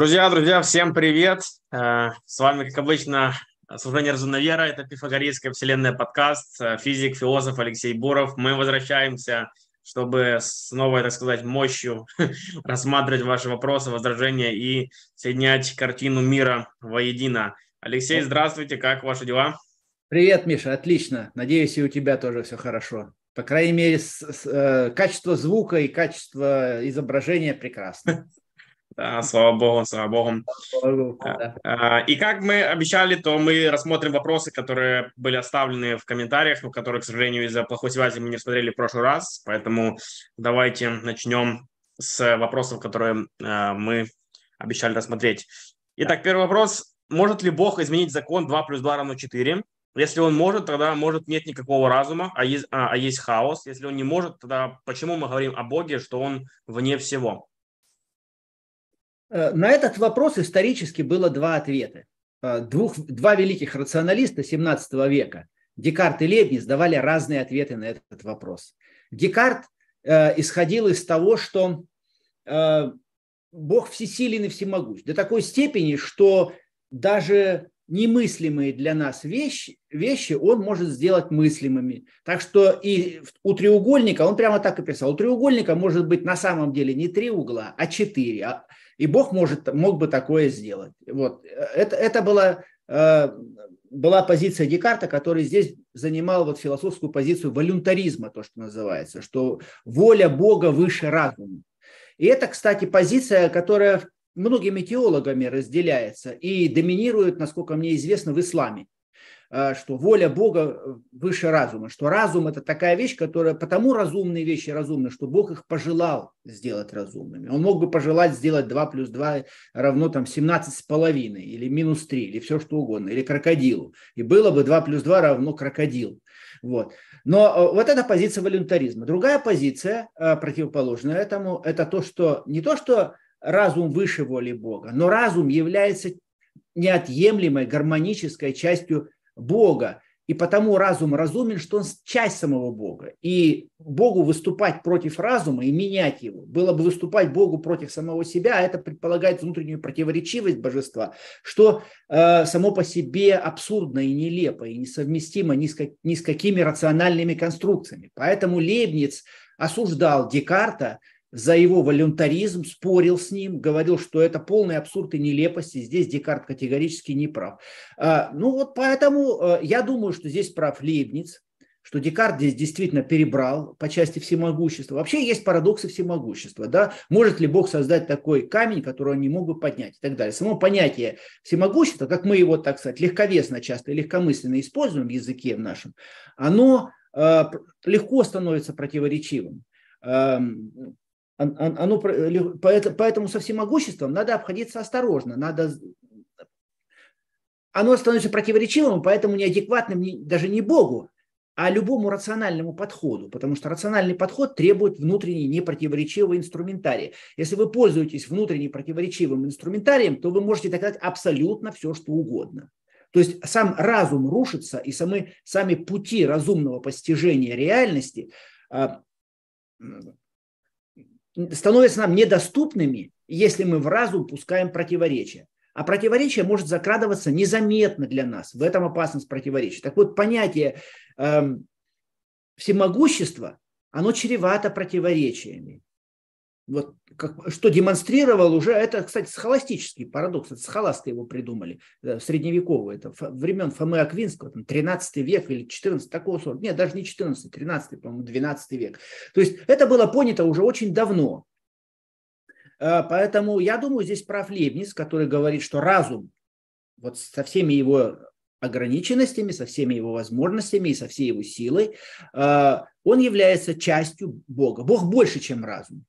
Друзья, друзья, всем привет! Э, с вами, как обычно, Служение разумной веры. Это Пифагорейская вселенная подкаст. Э, физик, философ Алексей Буров. Мы возвращаемся, чтобы с новой, так сказать, мощью рассматривать ваши вопросы, возражения и соединять картину мира воедино. Алексей, здравствуйте, как ваши дела? Привет, Миша, отлично. Надеюсь, и у тебя тоже все хорошо. По крайней мере, с, с, э, качество звука и качество изображения прекрасно. Да, слава богу, слава богу. да. А, и как мы обещали, то мы рассмотрим вопросы, которые были оставлены в комментариях, но которые, к сожалению, из-за плохой связи мы не смотрели в прошлый раз. Поэтому давайте начнем с вопросов, которые а, мы обещали рассмотреть. Итак, первый вопрос. Может ли Бог изменить закон 2 плюс 2 равно 4? Если он может, тогда может нет никакого разума, а есть, а, а есть хаос. Если он не может, тогда почему мы говорим о Боге, что он вне всего? Э, на этот вопрос исторически было два ответа. Э, двух, два великих рационалиста 17 века, Декарт и Лебниц, давали разные ответы на этот вопрос. Декарт э, исходил из того, что э, Бог всесилен и всемогущ до такой степени, что даже немыслимые для нас вещи, вещи он может сделать мыслимыми. Так что и у треугольника, он прямо так и писал, у треугольника может быть на самом деле не три угла, а четыре. А, и Бог может, мог бы такое сделать. Вот. Это, это была, э, была позиция Декарта, который здесь занимал вот философскую позицию волюнтаризма, то, что называется, что воля Бога выше разума. И это, кстати, позиция, которая многими теологами разделяется и доминирует, насколько мне известно, в исламе. Э, что воля Бога э, выше разума, что разум это такая вещь, которая потому разумные вещи разумны, что Бог их пожелал сделать разумными. Он мог бы пожелать сделать 2 плюс 2 равно там 17 с половиной, или минус 3, или все что угодно, или крокодилу. И было бы 2 плюс 2 равно крокодил. Вот. Но э, вот эта позиция волюнтаризма. Другая позиция, противоположная этому, это то, что не то, что разум выше воли Бога, но разум является неотъемлемой гармонической частью Бога. И потому разум разумен, что он часть самого Бога. И Богу выступать против разума и менять его, было бы выступать Богу против самого себя, а это предполагает внутреннюю противоречивость божества, что э, само по себе абсурдно и нелепо, и несовместимо ни с, как, ни с какими рациональными конструкциями. Поэтому Лейбниц осуждал Декарта за его волюнтаризм, спорил с ним, говорил, что это полный абсурд и нелепость, и здесь Декарт категорически не прав. А, ну вот поэтому э, я думаю, что здесь прав Лейбниц, что Декарт здесь действительно перебрал по части всемогущества. Вообще есть парадоксы всемогущества. Да? Может ли Бог создать такой камень, который он не мог бы поднять и так далее. Само понятие всемогущества, как мы его, так сказать, легковесно часто, легкомысленно используем в языке в нашем, оно э, легко становится противоречивым. Оно, поэтому со всемогуществом надо обходиться осторожно, надо оно становится противоречивым, поэтому неадекватным даже не Богу, а любому рациональному подходу, потому что рациональный подход требует внутренней непротиворечивого инструментария. Если вы пользуетесь внутренним противоречивым инструментарием, то вы можете доказать абсолютно все, что угодно. То есть сам разум рушится, и сами, сами пути разумного постижения реальности а, становятся нам недоступными, если мы в разум пускаем противоречия. А противоречие может закрадываться незаметно для нас. В этом опасность противоречия. Так вот, понятие э, всемогущества, оно чревато противоречиями вот как, что демонстрировал уже, это, кстати, схоластический парадокс, это схоласты его придумали, средневековые, это времен Фомы Аквинского, там, 13 век или 14, такого сорта, нет, даже не 14, 13, по-моему, 12 век. То есть это было понято уже очень давно. А, поэтому я думаю, здесь прав Лебниц, который говорит, что разум вот со всеми его ограниченностями, со всеми его возможностями и со всей его силой, а, он является частью Бога. Бог больше, чем разум.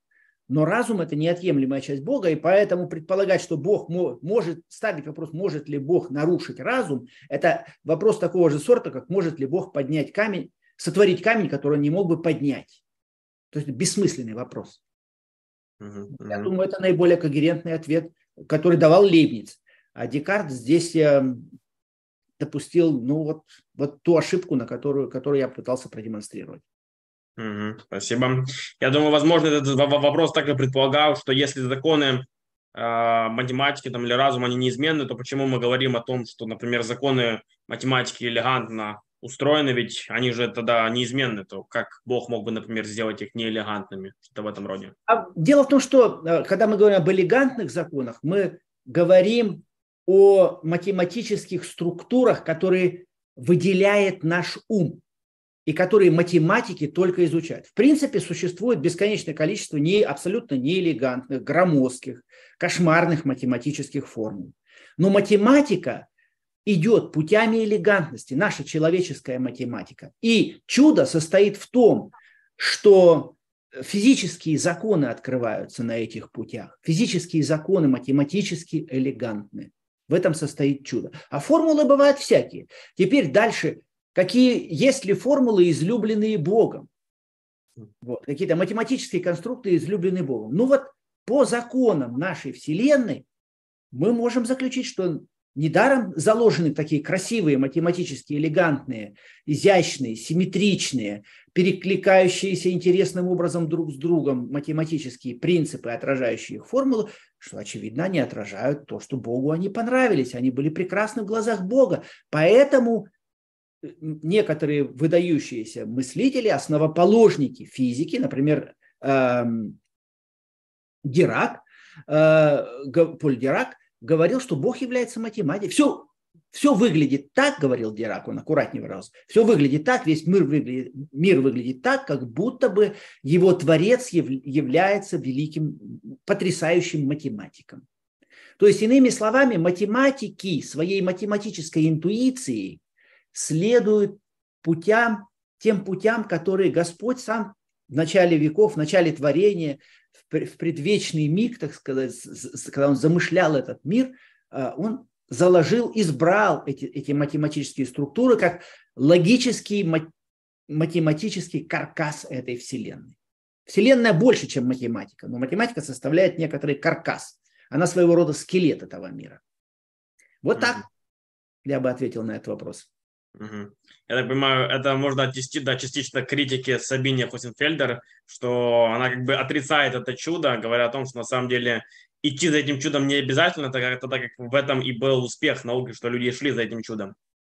Но разум – это неотъемлемая часть Бога, и поэтому предполагать, что Бог может ставить вопрос, может ли Бог нарушить разум, это вопрос такого же сорта, как может ли Бог поднять камень, сотворить камень, который он не мог бы поднять. То есть бессмысленный вопрос. Uh-huh. Я думаю, это наиболее когерентный ответ, который давал Лейбниц. А Декарт здесь эм, допустил ну, вот, вот ту ошибку, на которую, которую я пытался продемонстрировать. Спасибо. Я думаю, возможно, этот вопрос также предполагал, что если законы математики там, или разум, они неизменны, то почему мы говорим о том, что, например, законы математики элегантно устроены, ведь они же тогда неизменны, то как Бог мог бы, например, сделать их неэлегантными, что-то в этом роде? А дело в том, что э, когда мы говорим об элегантных законах, мы говорим о математических структурах, которые выделяет наш ум и которые математики только изучают. В принципе, существует бесконечное количество не, абсолютно неэлегантных, громоздких, кошмарных математических формул. Но математика идет путями элегантности, наша человеческая математика. И чудо состоит в том, что физические законы открываются на этих путях. Физические законы математически элегантны. В этом состоит чудо. А формулы бывают всякие. Теперь дальше, какие есть ли формулы, излюбленные Богом? Вот, какие-то математические конструкты, излюбленные Богом. Ну вот по законам нашей Вселенной мы можем заключить, что Недаром заложены такие красивые, математически элегантные, изящные, симметричные, перекликающиеся интересным образом друг с другом математические принципы, отражающие их формулы, что, очевидно, они отражают то, что Богу они понравились, они были прекрасны в глазах Бога. Поэтому некоторые выдающиеся мыслители, основоположники физики, например, эм, Дирак, э, Поль Дирак, говорил, что Бог является математикой. Все, все выглядит так, говорил Дирак, он аккуратнее выразился, все выглядит так, весь мир выглядит, мир выглядит так, как будто бы его творец яв, является великим, потрясающим математиком. То есть, иными словами, математики своей математической интуицией следуют путям, тем путям, которые Господь сам в начале веков, в начале творения в предвечный миг, так сказать, когда он замышлял этот мир, а, он заложил, избрал эти, эти математические структуры как логический математический каркас этой Вселенной. Вселенная больше, чем математика, но математика составляет некоторый каркас. Она своего рода скелет этого мира. Вот так я бы ответил на этот вопрос. Угу. Я так понимаю, это можно отнести да, частично критики Сабине Хосенфельдер, что она как бы отрицает это чудо, говоря о том, что на самом деле идти за этим чудом не обязательно, так как, так как в этом и был успех науки, что люди шли за этим чудом.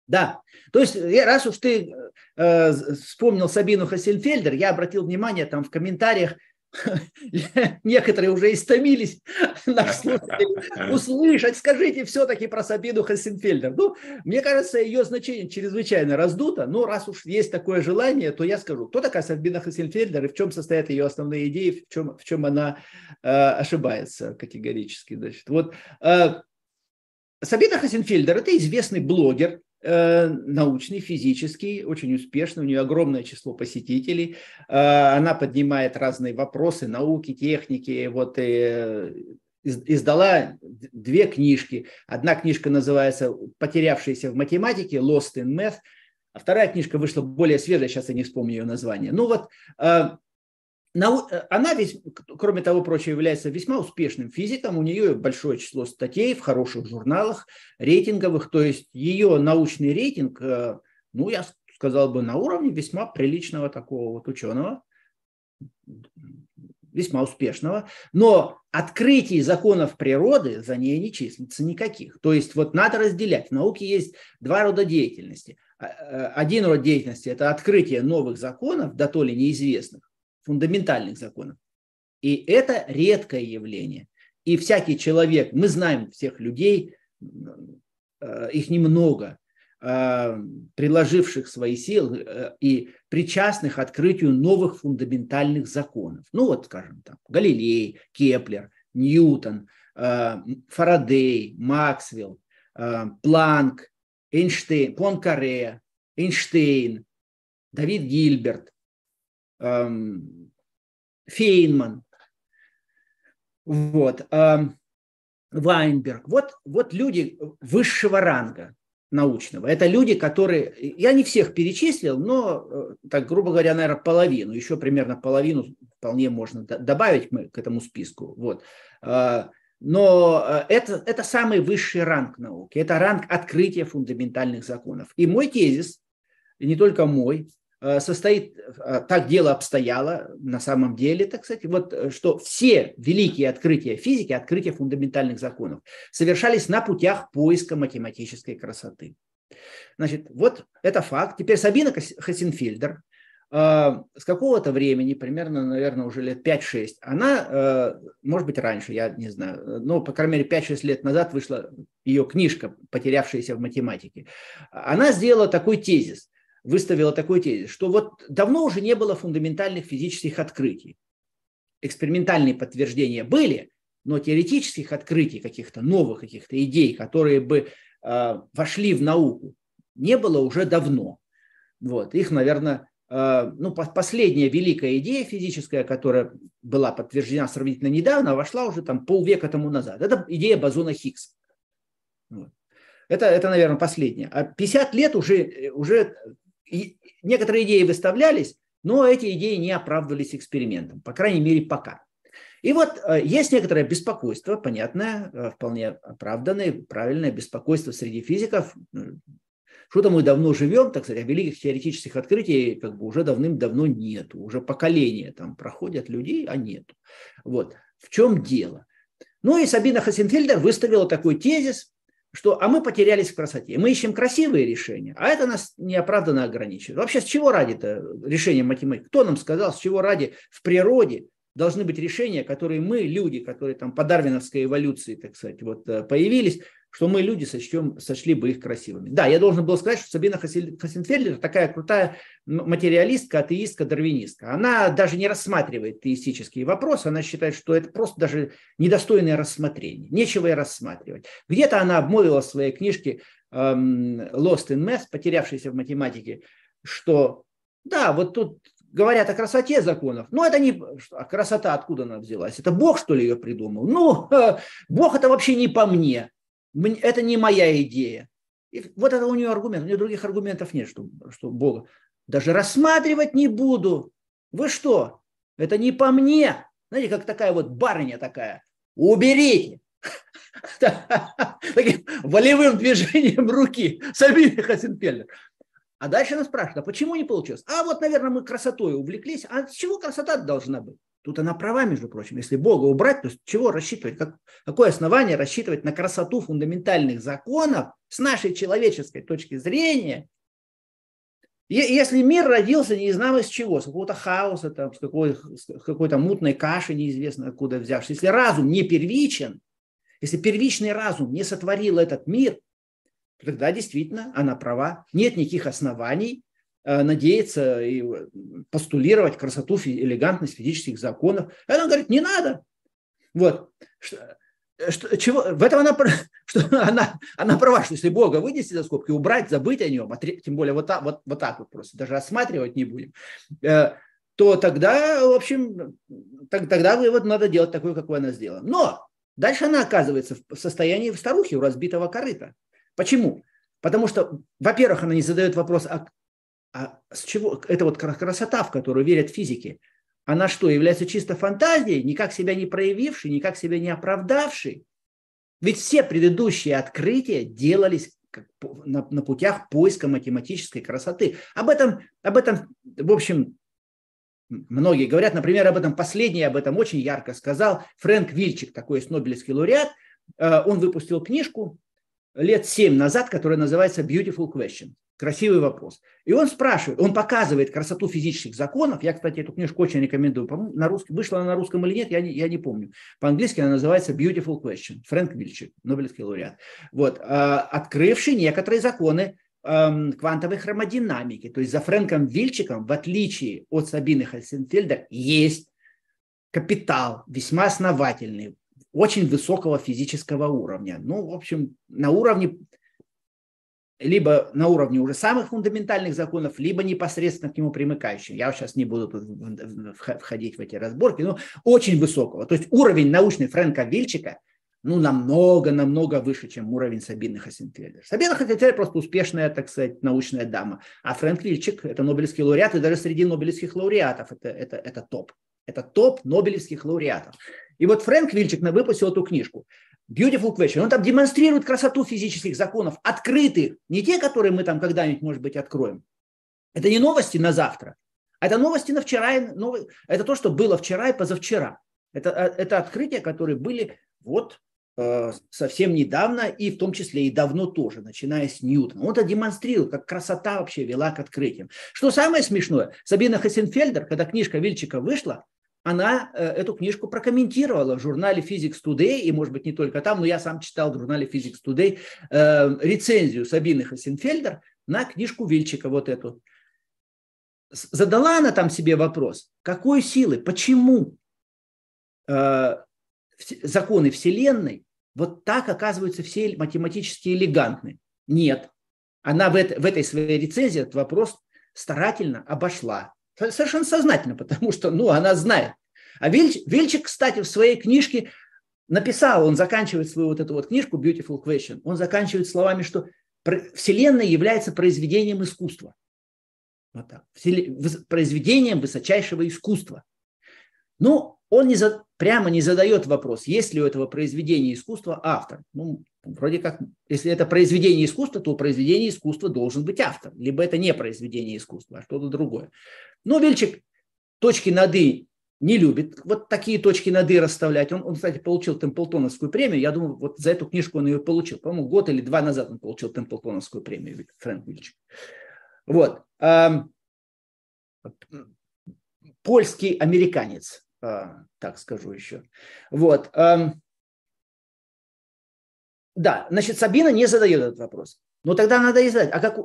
Да, то есть раз уж ты э, вспомнил Сабину Хасельфельдер, я обратил внимание там в комментариях, некоторые уже истомились наш слушатель услышать, скажите все-таки про Сабину Хассенфельдер. Ну, мне кажется, ее значение чрезвычайно раздуто, но раз уж есть такое желание, то я скажу, кто такая Сабина Хассенфельдер и в чем состоят ее основные идеи, в чем, в чем она э, ошибается категорически. Значит. Вот, э, Сабина Хассенфельдер – это известный блогер, научный, физический, очень успешный, у нее огромное число посетителей, э, она поднимает разные вопросы науки, техники, вот и э, издала две книжки. Одна книжка называется «Потерявшиеся в математике», «Lost in Math», а вторая книжка вышла более свежая, сейчас я не вспомню ее название. Ну вот Э, она, весь, кроме того прочего, является весьма успешным физиком. У нее большое число статей в хороших журналах, рейтинговых. То есть ее научный рейтинг, э, ну, я сказал бы, на уровне весьма приличного такого вот ученого, весьма успешного. Но открытий законов природы за ней не числится никаких. То есть вот надо разделять. В науке есть два рода деятельности. Э, один род деятельности – это открытие новых законов, да то ли неизвестных фундаментальных законов. И это редкое явление. И всякий человек, мы знаем всех людей, э, их немного, э, приложивших свои силы э, и причастных открытию новых фундаментальных законов. Ну вот, скажем, там, Галилей, Кеплер, Ньютон, Фарадей, Максвелл, Планк, Эйнштейн, Пуанкаре, Эйнштейн, Давид Гильберт, Фейнман, вот, эм, Вайнберг. Вот, вот люди высшего ранга научного. Это люди, которые, я не всех перечислил, но, э, так грубо говоря, наверное, половину, еще примерно половину вполне можно добавить мы к этому списку. Вот. Э, но э, это, это самый высший ранг науки, это ранг открытия фундаментальных законов. И мой тезис, и не только мой, состоит, э, так дело обстояло на самом деле, так сказать, вот, что все великие открытия физики, открытия фундаментальных законов совершались на путях поиска математической красоты. Значит, вот это факт. Теперь Сабина Хасенфельдер а, с какого-то времени, примерно, наверное, уже лет 5-6, она, э, может быть, раньше, я не знаю, но, по крайней мере, 5-6 лет назад вышла ее книжка «Потерявшаяся в математике». Она сделала такой тезис, выставила такой тезис, что вот давно уже не было фундаментальных физических открытий. Экспериментальные подтверждения были, но теоретических открытий, каких-то новых каких-то идей, которые бы э, вошли в науку, не было уже давно. Вот. Их, наверное, Э, ну, последняя великая идея физическая, которая была подтверждена сравнительно недавно, вошла уже там полвека тому назад. Это идея бозона Хиггса. Это, это, наверное, последняя. А 50 лет уже, уже некоторые идеи выставлялись, но эти идеи не оправдывались экспериментом, по крайней мере, пока. И вот э, есть некоторое беспокойство, понятное, э, вполне оправданное, правильное беспокойство среди физиков, что-то мы давно живем, так сказать, а великих теоретических открытий как бы уже давным-давно нету. Уже поколения там проходят людей, а нету. Вот. В чем дело? Ну и Сабина Хасенфельдер выставила такой тезис, что а мы потерялись в красоте. Мы ищем красивые решения, а это нас неоправданно ограничивает. Вообще, с чего ради это решение математики? Кто нам сказал, с чего ради в природе должны быть решения, которые мы, люди, которые там по дарвиновской эволюции, так сказать, вот э, появились, что мы, люди, сочтем, сочли бы их красивыми. Да, я должен был сказать, что Сабина Хасенфельдер такая крутая материалистка, атеистка, дарвинистка. Она даже не рассматривает теистические вопросы, она считает, что это просто даже недостойное рассмотрение. Нечего и рассматривать. Где-то она обмолвила в своей книжке эм, Lost in Math, потерявшейся в математике, что да, вот тут говорят о красоте законов, но это не... А красота откуда она взялась? Это Бог, что ли, ее придумал? Ну, Бог это вообще не по мне это не моя идея. И вот это у нее аргумент. У нее других аргументов нет, что, что Бога. Даже рассматривать не буду. Вы что? Это не по мне. Знаете, как такая вот барыня такая. Уберите. Таким волевым движением руки Сабина Хасенпельдер. А дальше она спрашивает, а почему не получилось? А вот, наверное, мы красотой увлеклись. А с чего красота должна быть? Тут она права, между прочим. Если Бога убрать, то с чего рассчитывать? Как, какое основание рассчитывать на красоту фундаментальных законов с нашей человеческой точки зрения? И, если мир родился не знамо из чего, с какого-то хаоса, там, с, какой, с какой-то мутной каши, неизвестно откуда взявшись, если разум не первичен, если первичный разум не сотворил этот мир, тогда действительно она права. Нет никаких оснований Э, надеяться и э, постулировать красоту, элегантность физических законов. Она говорит, не надо. Вот. Что, э, что, чего, в этом она, что она, она права, что если Бога вынести за скобки, убрать, забыть о нем, а тем более вот так, вот, вот так вот просто, даже рассматривать не будем, то тогда, в общем, так, тогда вывод надо делать такой, какой она сделала. Но дальше она оказывается в состоянии старухи у разбитого корыта. Почему? Потому что, во-первых, она не задает вопрос, а а с чего это вот красота, в которую верят физики, она что, является чисто фантазией, никак себя не проявившей, никак себя не оправдавшей? Ведь все предыдущие открытия делались на, на путях поиска математической красоты. Об этом, об этом, в общем, многие говорят. Например, об этом последний, об этом очень ярко сказал Фрэнк Вильчик, такой есть Нобелевский лауреат. Э, он выпустил книжку лет семь назад, которая называется Beautiful Question. Красивый вопрос. И он спрашивает, он показывает красоту физических законов. Я, кстати, эту книжку очень рекомендую. На русском, вышла она на русском или нет, я не, я не помню. По-английски она называется Beautiful Question. Фрэнк Вильчик, Нобелевский лауреат. Вот, а, открывший некоторые законы квантовой хромодинамики. То есть за Фрэнком Вильчиком, в отличие от Сабины Хальсенфельда, есть капитал весьма основательный, очень высокого физического уровня. Ну, в общем, на уровне либо на уровне уже самых фундаментальных законов, либо непосредственно к нему примыкающих. Я сейчас не буду входить в эти разборки, но очень высокого. То есть уровень научный Фрэнка Вильчика ну, намного-намного выше, чем уровень Сабины Хасенфельдер. Сабина Хасенфельдер просто успешная, так сказать, научная дама. А Фрэнк Вильчик – это Нобелевский лауреат, и даже среди Нобелевских лауреатов это, это, это топ. Это топ Нобелевских лауреатов. И вот Фрэнк Вильчик выпустил эту книжку. Beautiful question. Он там демонстрирует красоту физических законов, открытых, не те, которые мы там когда-нибудь, может быть, откроем, Это не новости на завтра, а это новости на вчера. Это то, что было вчера и позавчера. Это, э, это открытия, которые были вот э, совсем недавно, и в том числе и давно тоже, начиная с Ньютона. Он это демонстрирует, как красота вообще вела к открытиям. Что самое смешное, Сабина Хасенфельдер, когда книжка Вильчика вышла, она э, эту книжку прокомментировала в журнале Physics Today, и, может быть, не только там, но я сам читал в журнале Physics Today э, рецензию Сабины Хасенфельдер на книжку Вильчика вот эту. Задала она там себе вопрос, какой силы, почему э, законы Вселенной вот так оказываются все математически элегантны? Нет. Она в, это, в этой своей рецензии этот вопрос старательно обошла. Совершенно сознательно, потому что ну, она знает. А Вильч, Вильчик, кстати, в своей книжке написал, он заканчивает свою вот эту вот книжку Beautiful Question, он заканчивает словами, что Вселенная является произведением искусства. Вот так. Произведением высочайшего искусства. Но он не за, прямо не задает вопрос, есть ли у этого произведения искусства автор. Ну, вроде как, если это произведение искусства, то у произведения искусства должен быть автор. Либо это не произведение искусства, а что-то другое. Но Вильчик точки над «и» не любит вот такие точки над «и» расставлять. Он, он, кстати, получил Темплтоновскую премию. Я думаю, вот за эту книжку он ее получил. По-моему, год или два назад он получил Темплтоновскую премию, Фрэнк Вильчик. Вот. Польский американец, а, так скажу еще. Вот. Да, значит, Сабина не задает этот вопрос. Но тогда надо и знать, а как,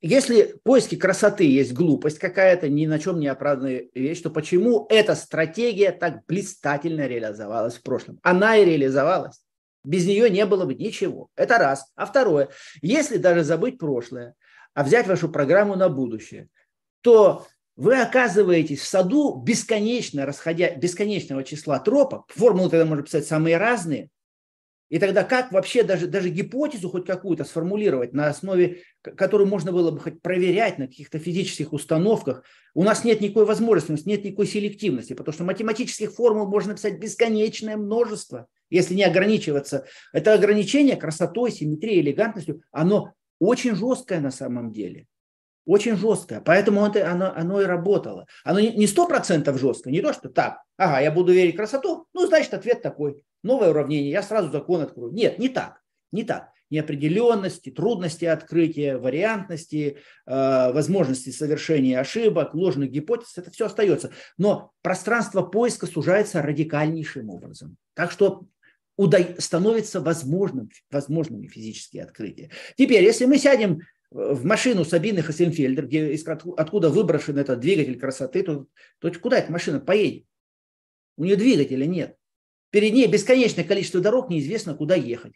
если поиски красоты есть глупость какая-то, ни на чем не оправданная вещь, то почему эта стратегия так блистательно реализовалась в прошлом? Она и реализовалась. Без нее не было бы ничего. Это раз. А второе, если даже забыть прошлое, а взять вашу программу на будущее, то вы оказываетесь в саду бесконечно расходя, бесконечного числа тропок. Формулы тогда можно писать самые разные. И тогда как вообще даже, даже гипотезу хоть какую-то сформулировать на основе, которую можно было бы хоть проверять на каких-то физических установках, у нас нет никакой возможности, у нас нет никакой селективности, потому что математических формул можно написать бесконечное множество, если не ограничиваться. Это ограничение красотой, симметрией, элегантностью, оно очень жесткое на самом деле. Очень жесткое. Поэтому это, оно, оно и работало. Оно не сто процентов жесткое, не то, что так, ага, я буду верить в красоту, ну, значит, ответ такой новое уравнение, я сразу закон открою. Нет, не так, не так. Неопределенности, трудности открытия, вариантности, э, возможности совершения ошибок, ложных гипотез, это все остается. Но пространство поиска сужается радикальнейшим образом. Так что уда- становится возможным, возможными физические открытия. Теперь, если мы сядем в машину Сабины Хасенфельдер, где, откуда выброшен этот двигатель красоты, то, то куда эта машина поедет? У нее двигателя нет. Перед ней бесконечное количество дорог, неизвестно, куда ехать.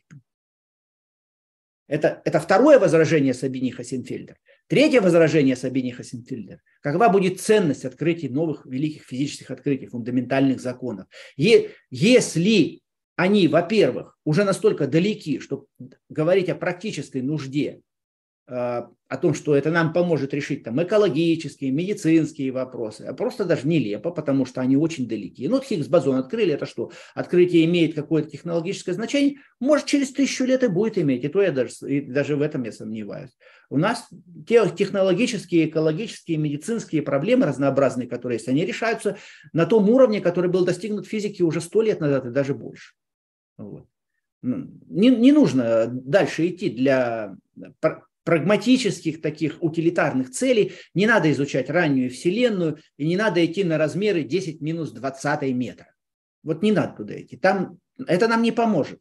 Это, это второе возражение Сабини Хасенфельдер. Третье возражение Сабини Хасенфельдер. Какова будет ценность открытий новых великих физических открытий, фундаментальных законов? Е, если они, во-первых, уже настолько далеки, чтобы говорить о практической нужде о том, что это нам поможет решить там экологические, медицинские вопросы, а просто даже нелепо, потому что они очень далеки. Ну, Хиггс-бозон открыли, это что? Открытие имеет какое-то технологическое значение? Может, через тысячу лет и будет иметь, и то я даже, и даже в этом я сомневаюсь. У нас те технологические, экологические, медицинские проблемы разнообразные, которые есть, они решаются на том уровне, который был достигнут в физике уже сто лет назад и даже больше. Вот. Ну, не, не нужно дальше идти для прагматических таких утилитарных целей не надо изучать раннюю Вселенную и не надо идти на размеры 10 минус 20 метра. Вот не надо туда идти. Там, это нам не поможет.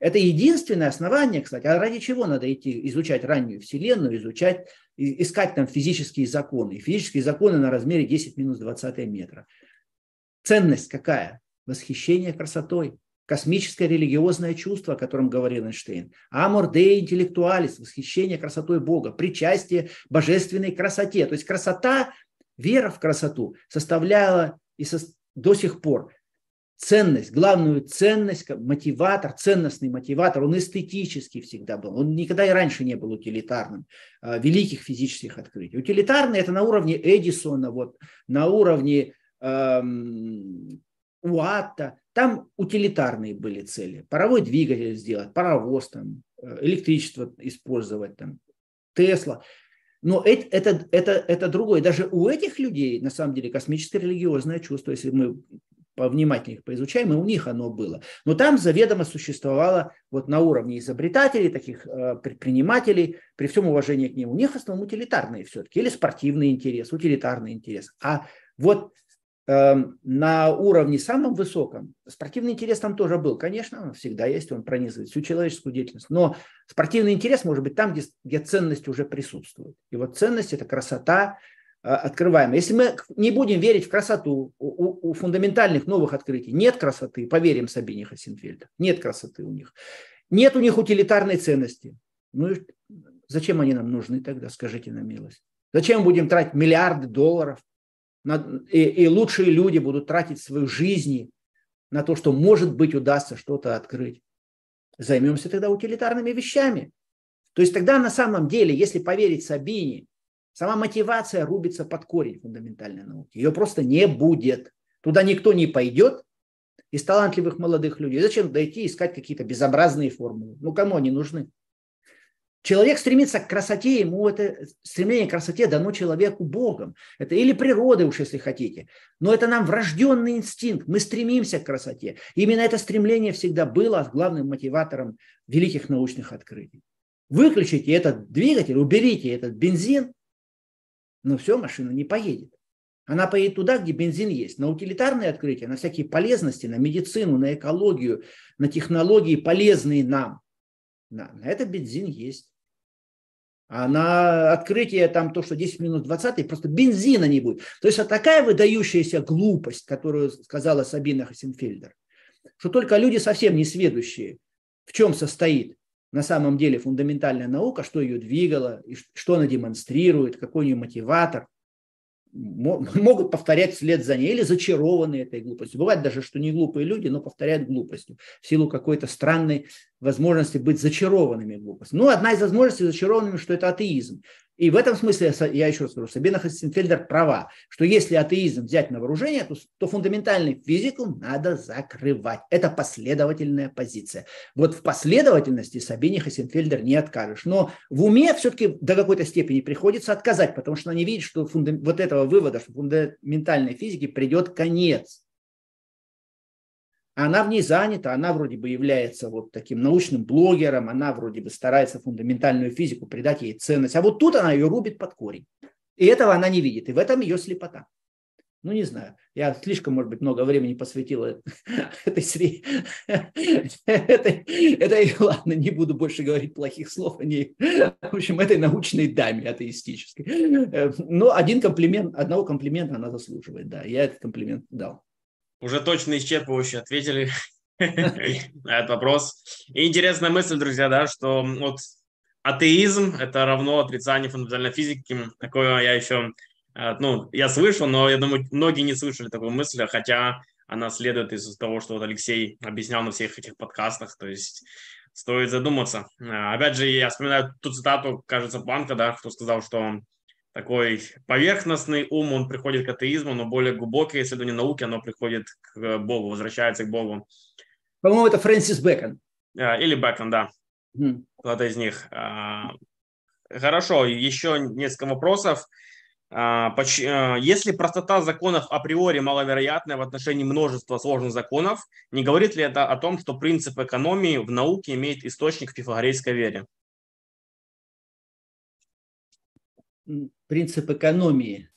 Это единственное основание, кстати. А ради чего надо идти изучать раннюю Вселенную, изучать, искать там физические законы. Физические законы на размере 10 минус 20 метра. Ценность какая? Восхищение красотой космическое религиозное чувство, о котором говорил Эйнштейн, амор де интеллектуалис, восхищение красотой Бога, причастие божественной красоте. То есть красота, вера в красоту составляла и со, до сих пор ценность, главную ценность, мотиватор, ценностный мотиватор, он эстетический всегда был, он никогда и раньше не был утилитарным, а, великих физических открытий. Утилитарный это на уровне Эдисона, вот, на уровне эм, Уатта, там утилитарные были цели. Паровой двигатель сделать, паровоз, там, э, электричество использовать, там, Тесла. Но это, это, это, это другое. Даже у этих людей, на самом деле, космическое религиозное чувство, если мы повнимательнее их поизучаем, и у них оно было. Но там заведомо существовало вот на уровне изобретателей, таких э, предпринимателей, при всем уважении к ним, у них в основном утилитарные все-таки, или спортивный интерес, утилитарный интерес. А вот на уровне самом высоком спортивный интерес там тоже был. Конечно, он всегда есть, он пронизывает всю человеческую деятельность. Но спортивный интерес может быть там, где, где ценность уже присутствует. И вот ценность – это красота, а, открываем. Если мы не будем верить в красоту, у, у фундаментальных новых открытий нет красоты, поверим Сабине Хасенфельда, нет красоты у них. Нет у них утилитарной ценности. Ну зачем они нам нужны тогда, скажите на милость? Зачем будем тратить миллиарды долларов? И, и лучшие люди будут тратить свои жизни на то, что, может быть, удастся что-то открыть. Займемся тогда утилитарными вещами. То есть тогда на самом деле, если поверить Сабине, Сама мотивация рубится под корень фундаментальной науки. Ее просто не будет. Туда никто не пойдет из талантливых молодых людей. Зачем дойти искать какие-то безобразные формулы? Ну, кому они нужны? Человек стремится к красоте, ему это стремление к красоте дано человеку Богом. Это или природа уж, если хотите. Но это нам врожденный инстинкт. Мы стремимся к красоте. Именно это стремление всегда было главным мотиватором великих научных открытий. Выключите этот двигатель, уберите этот бензин, но все, машина не поедет. Она поедет туда, где бензин есть. На утилитарные открытия, на всякие полезности, на медицину, на экологию, на технологии, полезные нам. На, на это бензин есть. А на открытие там то, что 10 минут 20, просто бензина не будет. То есть вот такая выдающаяся глупость, которую сказала Сабина Хасенфельдер, что только люди совсем не сведущие, в чем состоит на самом деле фундаментальная наука, что ее двигало, и что она демонстрирует, какой у нее мотиватор, могут повторять вслед за ней или зачарованы этой глупостью. Бывает даже, что не глупые люди, но повторяют глупостью в силу какой-то странной возможности быть зачарованными глупостью. Ну, одна из возможностей зачарованными, что это атеизм. И в этом смысле, я еще раз скажу, Сабина Хастенфельдер права, что если атеизм взять на вооружение, то, то фундаментальную физику надо закрывать. Это последовательная позиция. Вот в последовательности Сабине Хастенфельдер не откажешь. Но в уме все-таки до какой-то степени приходится отказать, потому что она не видит, что фунда... вот этого вывода, что фундаментальной физике придет конец она в ней занята, она вроде бы является вот таким научным блогером, она вроде бы старается фундаментальную физику придать ей ценность, а вот тут она ее рубит под корень. И этого она не видит, и в этом ее слепота. Ну, не знаю, я слишком, может быть, много времени посвятил этой среди. этой, ладно, не буду больше говорить плохих слов о ней. В общем, этой научной даме атеистической. Э, но один комплимент, одного комплимента она заслуживает, да, я этот комплимент дал уже точно исчерпывающе ответили на этот вопрос. И интересная мысль, друзья, да, что вот атеизм – это равно отрицание фундаментальной физики. Такое я еще, э, ну, я слышал, но я думаю, многие не слышали такой мысли, хотя она следует из того, что вот Алексей объяснял на всех этих подкастах, то есть стоит задуматься. Э, опять же, я вспоминаю ту цитату, кажется, Банка, да, кто сказал, что такой поверхностный ум, он приходит к атеизму, но более глубокое исследование науки, оно приходит к Богу, возвращается к Богу. По-моему, это Фрэнсис Бэкон. А, или Бэкон, да. Mm. Кто-то из них. А, хорошо, еще несколько вопросов. А, если простота законов априори маловероятная в отношении множества сложных законов, не говорит ли это о том, что принцип экономии в науке имеет источник в пифагорейской вере? Принцип экономии.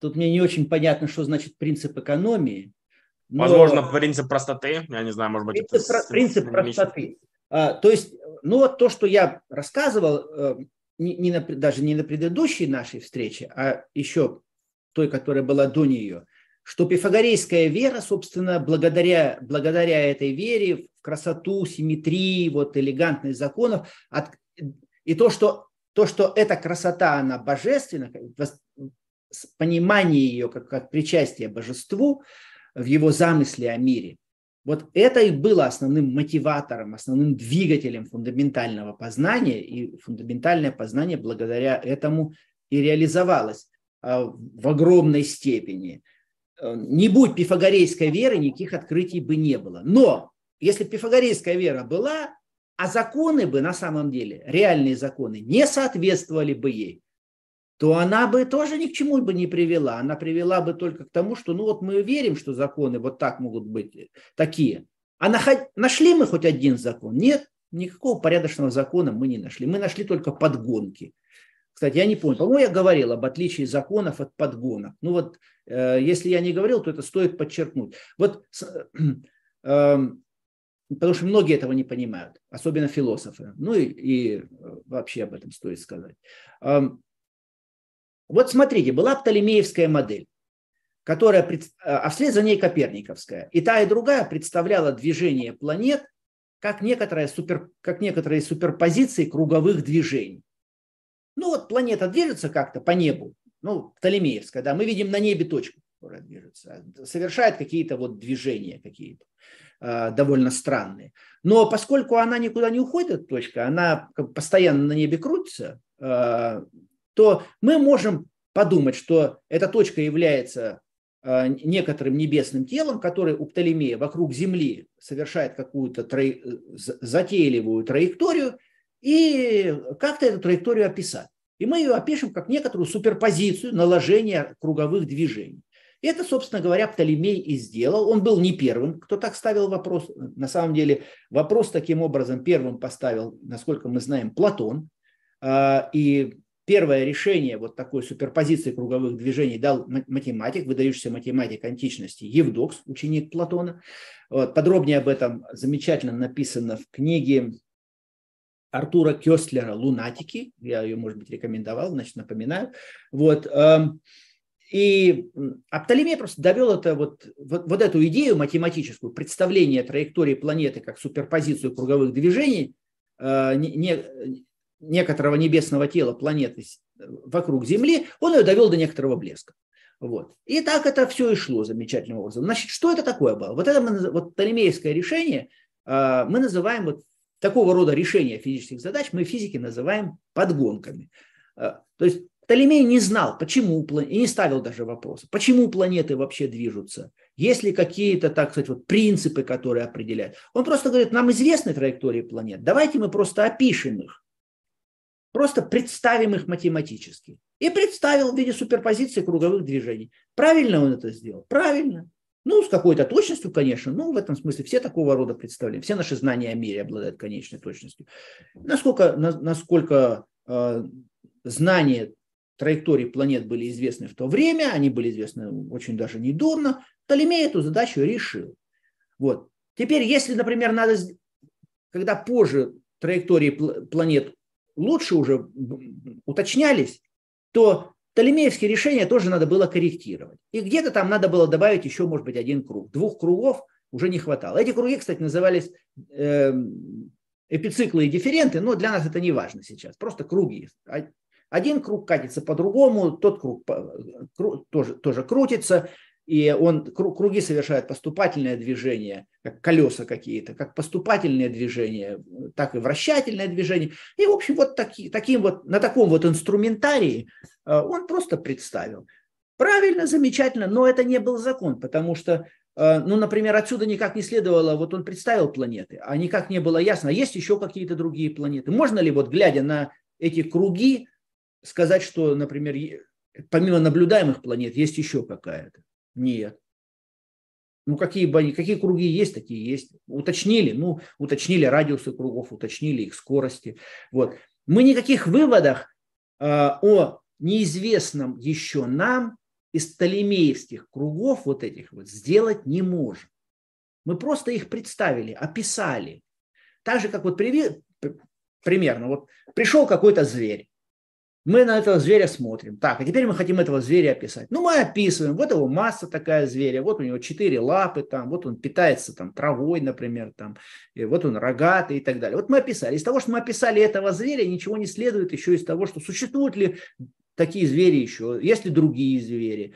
Тут мне не очень понятно, что значит принцип экономии. Но... Возможно, принцип простоты, я не знаю, может быть, принцип, это... Про, принцип простоты. А, то есть, ну вот то, что я рассказывал, э, не, не на, даже не на предыдущей нашей встрече, а еще той, которая была до нее, что пифагорейская вера, собственно, благодаря, благодаря этой вере в красоту, симметрии, вот элегантность законов, от, и то, что то, что эта красота, она божественна, понимание ее как, как причастие божеству в его замысле о мире, вот это и было основным мотиватором, основным двигателем фундаментального познания, и фундаментальное познание благодаря этому и реализовалось а, в огромной степени. Э, не будь пифагорейской веры, никаких открытий бы не было. Но если пифагорейская вера была, а законы бы на самом деле, реальные законы, не соответствовали бы ей, то она бы тоже ни к чему бы не привела. Она привела бы только к тому, что ну вот мы верим, что законы вот так могут быть э, такие. А нашли мы хоть один закон? Нет, никакого порядочного закона мы не нашли. Мы нашли только подгонки. Кстати, я не помню, по-моему, я говорил об отличии законов от подгонок. Ну вот, э, если я не говорил, то это стоит подчеркнуть. Вот, э, потому что многие этого не понимают, особенно философы. Ну и, и вообще об этом стоит сказать. Вот смотрите, была Птолемеевская модель, которая, а вслед за ней Коперниковская. И та, и другая представляла движение планет как некоторые, супер, как некоторые суперпозиции круговых движений. Ну вот планета движется как-то по небу, ну, Птолемеевская, да, мы видим на небе точку, которая движется, совершает какие-то вот движения какие-то э, довольно странные. Но поскольку она никуда не уходит, эта точка, она постоянно на небе крутится, э, то мы можем подумать, что эта точка является а, некоторым небесным телом, который у Птолемея вокруг Земли совершает какую-то траи... затейливую траекторию, и как-то эту траекторию описать. И мы ее опишем как некоторую суперпозицию наложения круговых движений. Это, собственно говоря, Птолемей и сделал. Он был не первым, кто так ставил вопрос. На самом деле вопрос таким образом первым поставил, насколько мы знаем, Платон. А, и Первое решение вот такой суперпозиции круговых движений дал математик, выдающийся математик античности Евдокс, ученик Платона. Вот, подробнее об этом замечательно написано в книге Артура Кёстлера «Лунатики». Я ее, может быть, рекомендовал, значит, напоминаю. Вот. И Аптолемей просто довел это, вот, вот, вот эту идею математическую, представление траектории планеты как суперпозицию круговых движений, э, не, некоторого небесного тела планеты вокруг Земли, он ее довел до некоторого блеска. Вот. И так это все и шло замечательным образом. Значит, что это такое было? Вот это мы, вот Птолемейское решение э, мы называем вот такого рода решения физических задач, мы физики называем подгонками. Э, то есть Птолемей не знал, почему, и не ставил даже вопроса, почему планеты вообще движутся, есть ли какие-то, так сказать, вот принципы, которые определяют. Он просто говорит, нам известны траектории планет, давайте мы просто опишем их. Просто представим их математически. И представил в виде суперпозиции круговых движений. Правильно он это сделал? Правильно. Ну, с какой-то точностью, конечно. Ну, в этом смысле все такого рода представления. Все наши знания о мире обладают конечной точностью. Насколько, на, насколько э, знания траектории планет были известны в то время, они были известны очень даже недурно, Птолемей эту задачу решил. Вот. Теперь, если, например, надо, когда позже траектории планет лучше уже уточнялись, то Птолемеевские решения тоже надо было корректировать. И где-то там надо было добавить еще, может быть, один круг. Двух кругов уже не хватало. Эти круги, кстати, назывались э, эпициклы и дифференты, но для нас это не важно сейчас. Просто круги. Один круг катится по-другому, тот круг тоже, тоже крутится и он круги совершает поступательное движение, как колеса какие-то, как поступательное движение, так и вращательное движение. И, в общем, вот таки, таким вот, на таком вот инструментарии э, он просто представил. Правильно, замечательно, но это не был закон, потому что, э, ну, например, отсюда никак не следовало, вот он представил планеты, а никак не было ясно, а есть еще какие-то другие планеты. Можно ли вот, глядя на эти круги, сказать, что, например, помимо наблюдаемых планет есть еще какая-то? Нет. Ну, какие, какие круги есть, такие есть. Уточнили, ну, уточнили радиусы кругов, уточнили их скорости. Вот. Мы никаких выводов э, о неизвестном еще нам из Толемеевских кругов вот этих вот сделать не можем. Мы просто их представили, описали. Так же, как вот при, примерно, вот пришел какой-то зверь, мы на этого зверя смотрим. Так, а теперь мы хотим этого зверя описать. Ну, мы описываем. Вот его масса такая зверя, вот у него четыре лапы, там, вот он питается там, травой, например, там, и вот он рогатый и так далее. Вот мы описали. Из того, что мы описали этого зверя, ничего не следует еще из того, что существуют ли такие звери еще, есть ли другие звери,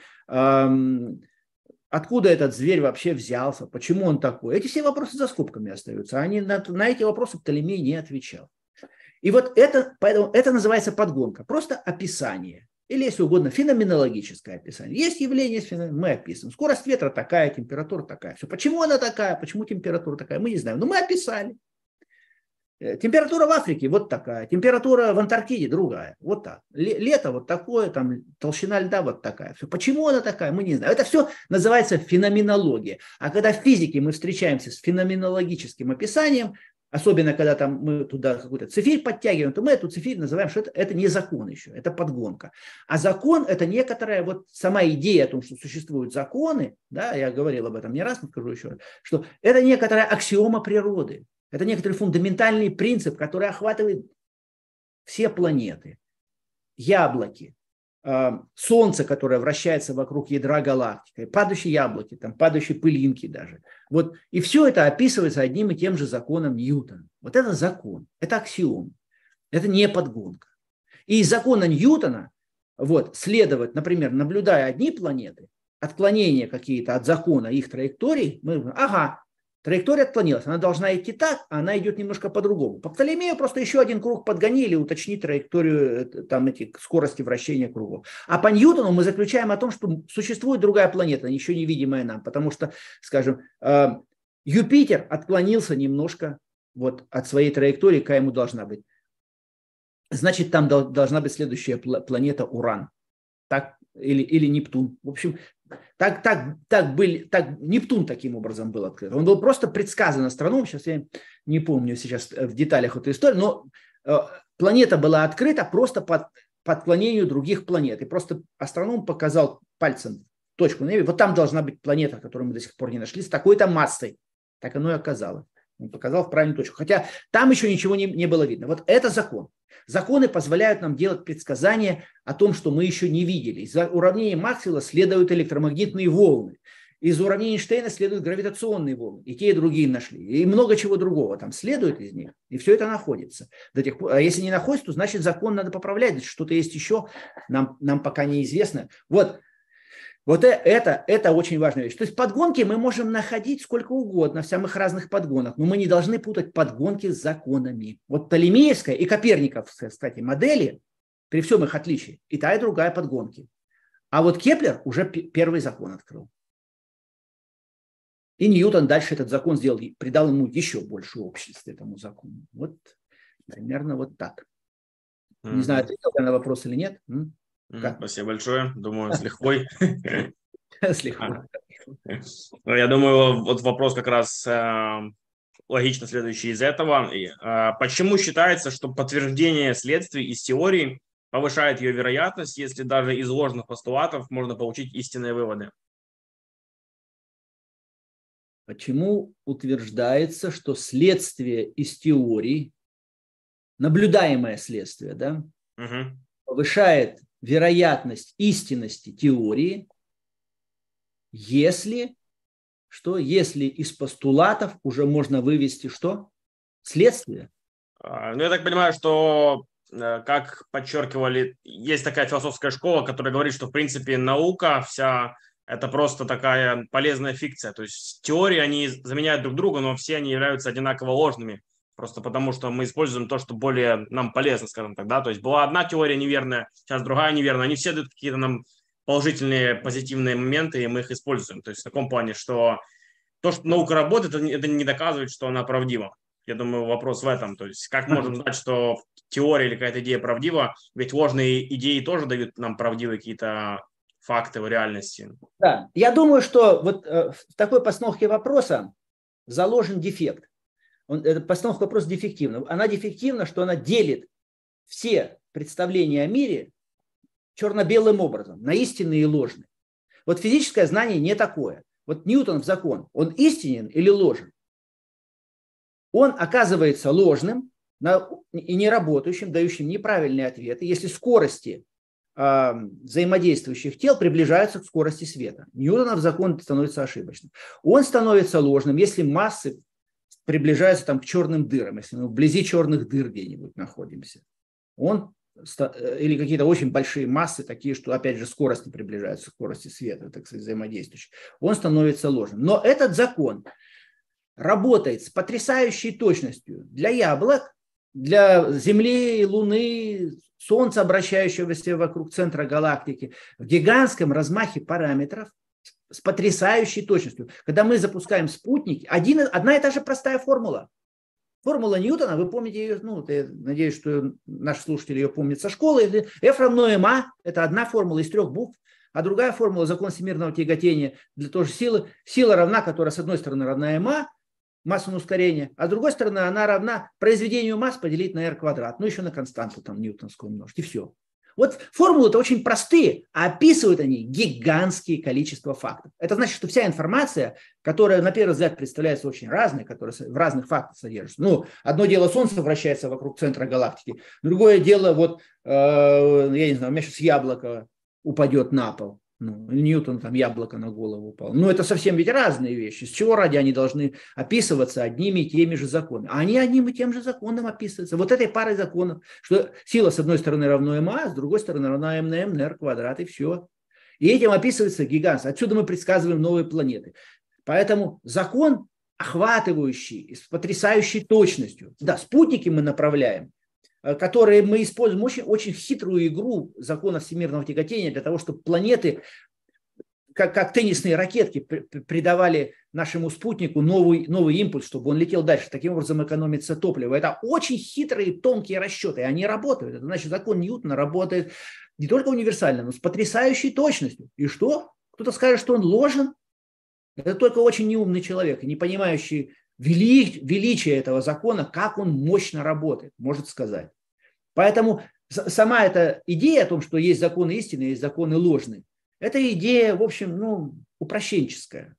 откуда этот зверь вообще взялся, почему он такой. Эти все вопросы за скобками остаются. Они на, на эти вопросы Птолемей не отвечал. И вот это, поэтому это называется подгонка, просто описание. Или, если угодно, феноменологическое описание. Есть явление, мы описываем. Скорость ветра такая, температура такая. Все. Почему она такая, почему температура такая, мы не знаем. Но мы описали. Э, температура в Африке вот такая, температура в Антарктиде другая, вот так. Лето вот такое, там толщина льда вот такая. Все. Почему она такая, мы не знаем. Это все называется феноменология. А когда в физике мы встречаемся с феноменологическим описанием, особенно когда там мы туда какой-то цифирь подтягиваем, то мы эту цифирь называем, что это, это не закон еще, это подгонка. А закон – это некоторая вот сама идея о том, что существуют законы, да, я говорил об этом не раз, но скажу еще раз, что это некоторая аксиома природы. Это некоторый фундаментальный принцип, который охватывает все планеты. Яблоки, Солнце, которое вращается вокруг ядра галактики, падающие яблоки, там, падающие пылинки даже. Вот. И все это описывается одним и тем же законом Ньютона. Вот это закон, это аксиом, это не подгонка. И из закона Ньютона вот, следовать, например, наблюдая одни планеты, отклонения какие-то от закона их траекторий, мы, ага, Траектория отклонилась, она должна идти так, а она идет немножко по-другому. По Птолемею просто еще один круг подгонили, уточнить траекторию э, там, эти, скорости вращения кругов. А по Ньютону мы заключаем о том, что существует другая планета, еще невидимая нам, потому что, скажем, э, Юпитер отклонился немножко вот, от своей траектории, какая ему должна быть. Значит, там должна быть следующая планета Уран. Так, или, или Нептун. В общем, так, так, так, были, так Нептун таким образом был открыт. Он был просто предсказан астрономом. Сейчас я не помню сейчас в деталях эту историю, но э, планета была открыта просто под, по отклонению других планет. И просто астроном показал пальцем точку на небе. Вот там должна быть планета, которую мы до сих пор не нашли, с такой-то массой. Так оно и оказалось. Он показал в правильную точку. Хотя там еще ничего не, не было видно. Вот это закон. Законы позволяют нам делать предсказания о том, что мы еще не видели. Из уравнения Максвелла следуют электромагнитные волны. Из уравнений Эйнштейна следуют гравитационные волны. И те, и другие нашли. И много чего другого там следует из них. И все это находится. До тех пор, а если не находится, то значит закон надо поправлять. Что-то есть еще, нам, нам пока неизвестно. Вот вот э, это, это очень важная вещь. То есть подгонки мы можем находить сколько угодно в самых разных подгонах, но мы не должны путать подгонки с законами. Вот Толемеевская и Коперниковская, кстати, модели, при всем их отличии, и та, и другая подгонки. А вот Кеплер уже первый закон открыл. И Ньютон дальше этот закон сделал, придал ему еще больше общности этому закону. Вот примерно вот так. Mm-hmm. Не знаю, ответил я на вопрос или нет. Как? Спасибо большое. Думаю, с лихвой. С лихвой. Ну, я думаю, вот вопрос как раз э, логично следующий из этого. Э, почему считается, что подтверждение следствий из теории повышает ее вероятность, если даже из ложных постулатов можно получить истинные выводы? Почему утверждается, что следствие из теории, наблюдаемое следствие, да, угу. повышает вероятность истинности теории, если что, если из постулатов уже можно вывести что? Следствие. А, ну, я так понимаю, что, э, как подчеркивали, есть такая философская школа, которая говорит, что, в принципе, наука вся это просто такая полезная фикция. То есть теории, они заменяют друг друга, но все они являются одинаково ложными. Просто потому, что мы используем то, что более нам полезно, скажем так, да. То есть была одна теория неверная, сейчас другая неверная. Они все дают какие-то нам положительные, позитивные моменты, и мы их используем. То есть в таком плане, что то, что наука работает, это не доказывает, что она правдива. Я думаю, вопрос в этом. То есть как можем знать, что теория или какая-то идея правдива, ведь ложные идеи тоже дают нам правдивые какие-то факты в реальности. Да, я думаю, что вот э, в такой постановке вопроса заложен дефект он, эта постановка вопроса дефективна. Она дефективна, что она делит все представления о мире черно-белым образом, на истинные и ложные. Вот физическое знание не такое. Вот Ньютон в закон, он истинен или ложен? Он оказывается ложным и неработающим, дающим неправильные ответы, если скорости э, взаимодействующих тел приближаются к скорости света. Ньютонов закон становится ошибочным. Он становится ложным, если массы приближается там к черным дырам, если мы вблизи черных дыр где-нибудь находимся. Он э, или какие-то очень большие массы, такие, что, опять же, скорости приближаются скорости света, так сказать, взаимодействующих, он становится ложным. Но этот закон работает с потрясающей точностью для яблок, для Земли, Луны, Солнца, обращающегося вокруг центра галактики, в гигантском размахе параметров, с потрясающей точностью. Когда мы запускаем спутники, один, одна и та же простая формула. Формула Ньютона, вы помните ее, ну, я надеюсь, что наши слушатели ее помнят со школы. F равно ma, это одна формула из трех букв, а другая формула, закон всемирного тяготения для той же силы. Сила равна, которая с одной стороны равна ma, массу ускорения, а с другой стороны она равна произведению масс поделить на r квадрат, ну еще на константу там ньютонскую умножить, и все. Вот формулы-то очень простые, а описывают они гигантские количество фактов. Это значит, что вся информация, которая на первый взгляд представляется очень разной, которая в разных фактах содержится. Ну, одно дело Солнце вращается вокруг центра галактики, другое дело, вот, э, я не знаю, у меня сейчас яблоко упадет на пол. Ну, Ньютон там яблоко на голову упал. Ну, это совсем ведь разные вещи. С чего ради они должны описываться одними и теми же законами? А они одним и тем же законом описываются. Вот этой парой законов, что сила с одной стороны равна ма, с другой стороны равна m на m на квадрат, и все. И этим описывается гигантство. Отсюда мы предсказываем новые планеты. Поэтому закон, охватывающий, с потрясающей точностью. Да, спутники мы направляем, которые мы используем очень, очень хитрую игру закона всемирного тяготения для того, чтобы планеты, как, как теннисные ракетки, придавали нашему спутнику новый, новый импульс, чтобы он летел дальше. Таким образом экономится топливо. Это очень хитрые, тонкие расчеты, они работают. Это значит, закон Ньютона работает не только универсально, но с потрясающей точностью. И что? Кто-то скажет, что он ложен? Это только очень неумный человек, не понимающий вели, величие этого закона, как он мощно работает, может сказать. Поэтому сама эта идея о том, что есть законы истины, есть законы ложные, это идея, в общем, ну, упрощенческая.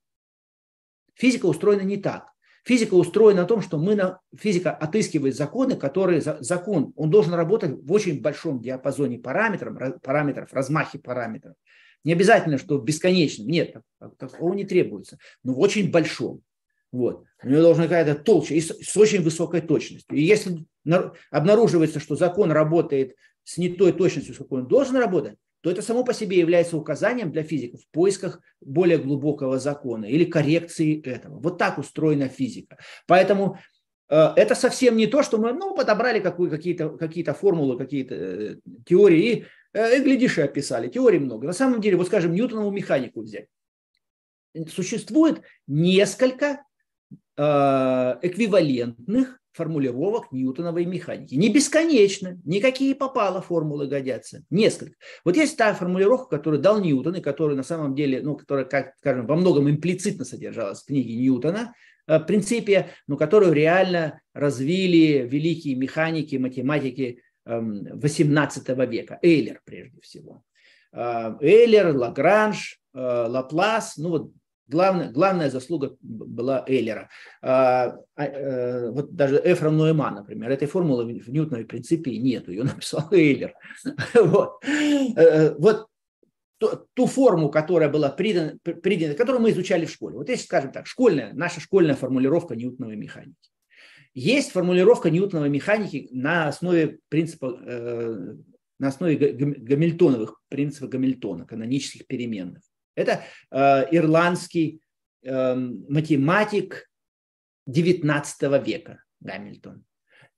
Физика устроена не так. Физика устроена на том, что мы на, физика отыскивает законы, которые закон, он должен работать в очень большом диапазоне параметров, параметров, размахе параметров. Не обязательно, что в бесконечном, нет, такого не требуется, но в очень большом. Вот. У него должна какая-то толща и с, очень высокой точностью. И если обнаруживается, что закон работает с не той точностью, с он должен работать, то это само по себе является указанием для физиков в поисках более глубокого закона или коррекции этого. Вот так устроена физика. Поэтому э, это совсем не то, что мы ну, подобрали какие-то какие формулы, какие-то э, теории и, э, и, глядишь, и описали. Теорий много. На самом деле, вот скажем, Ньютонову механику взять. Существует несколько эквивалентных формулировок ньютоновой механики. Не бесконечно, никакие попало формулы годятся, несколько. Вот есть та формулировка, которую дал Ньютон, и которая на самом деле, ну, которая, как скажем, во многом имплицитно содержалась в книге Ньютона, э, в принципе, ну, которую реально развили великие механики, математики 18 эм, века, Эйлер прежде всего. Э, Эйлер, Лагранж, Лаплас, ну вот Главная, главная заслуга была Эйлера. А, а, э, вот даже равно ма, например, этой формулы в Ньютоновой принципе нету, ее написал Эйлер. Вот, э, вот ту, ту форму, которая была придана, придана, которую мы изучали в школе. Вот если, скажем так, школьная, наша школьная формулировка Ньютоновой механики. Есть формулировка Ньютоновой механики на основе принципа, э, на основе гамильтоновых принципов Гамильтона, канонических переменных. Это э, ирландский э, математик XIX века Гамильтон.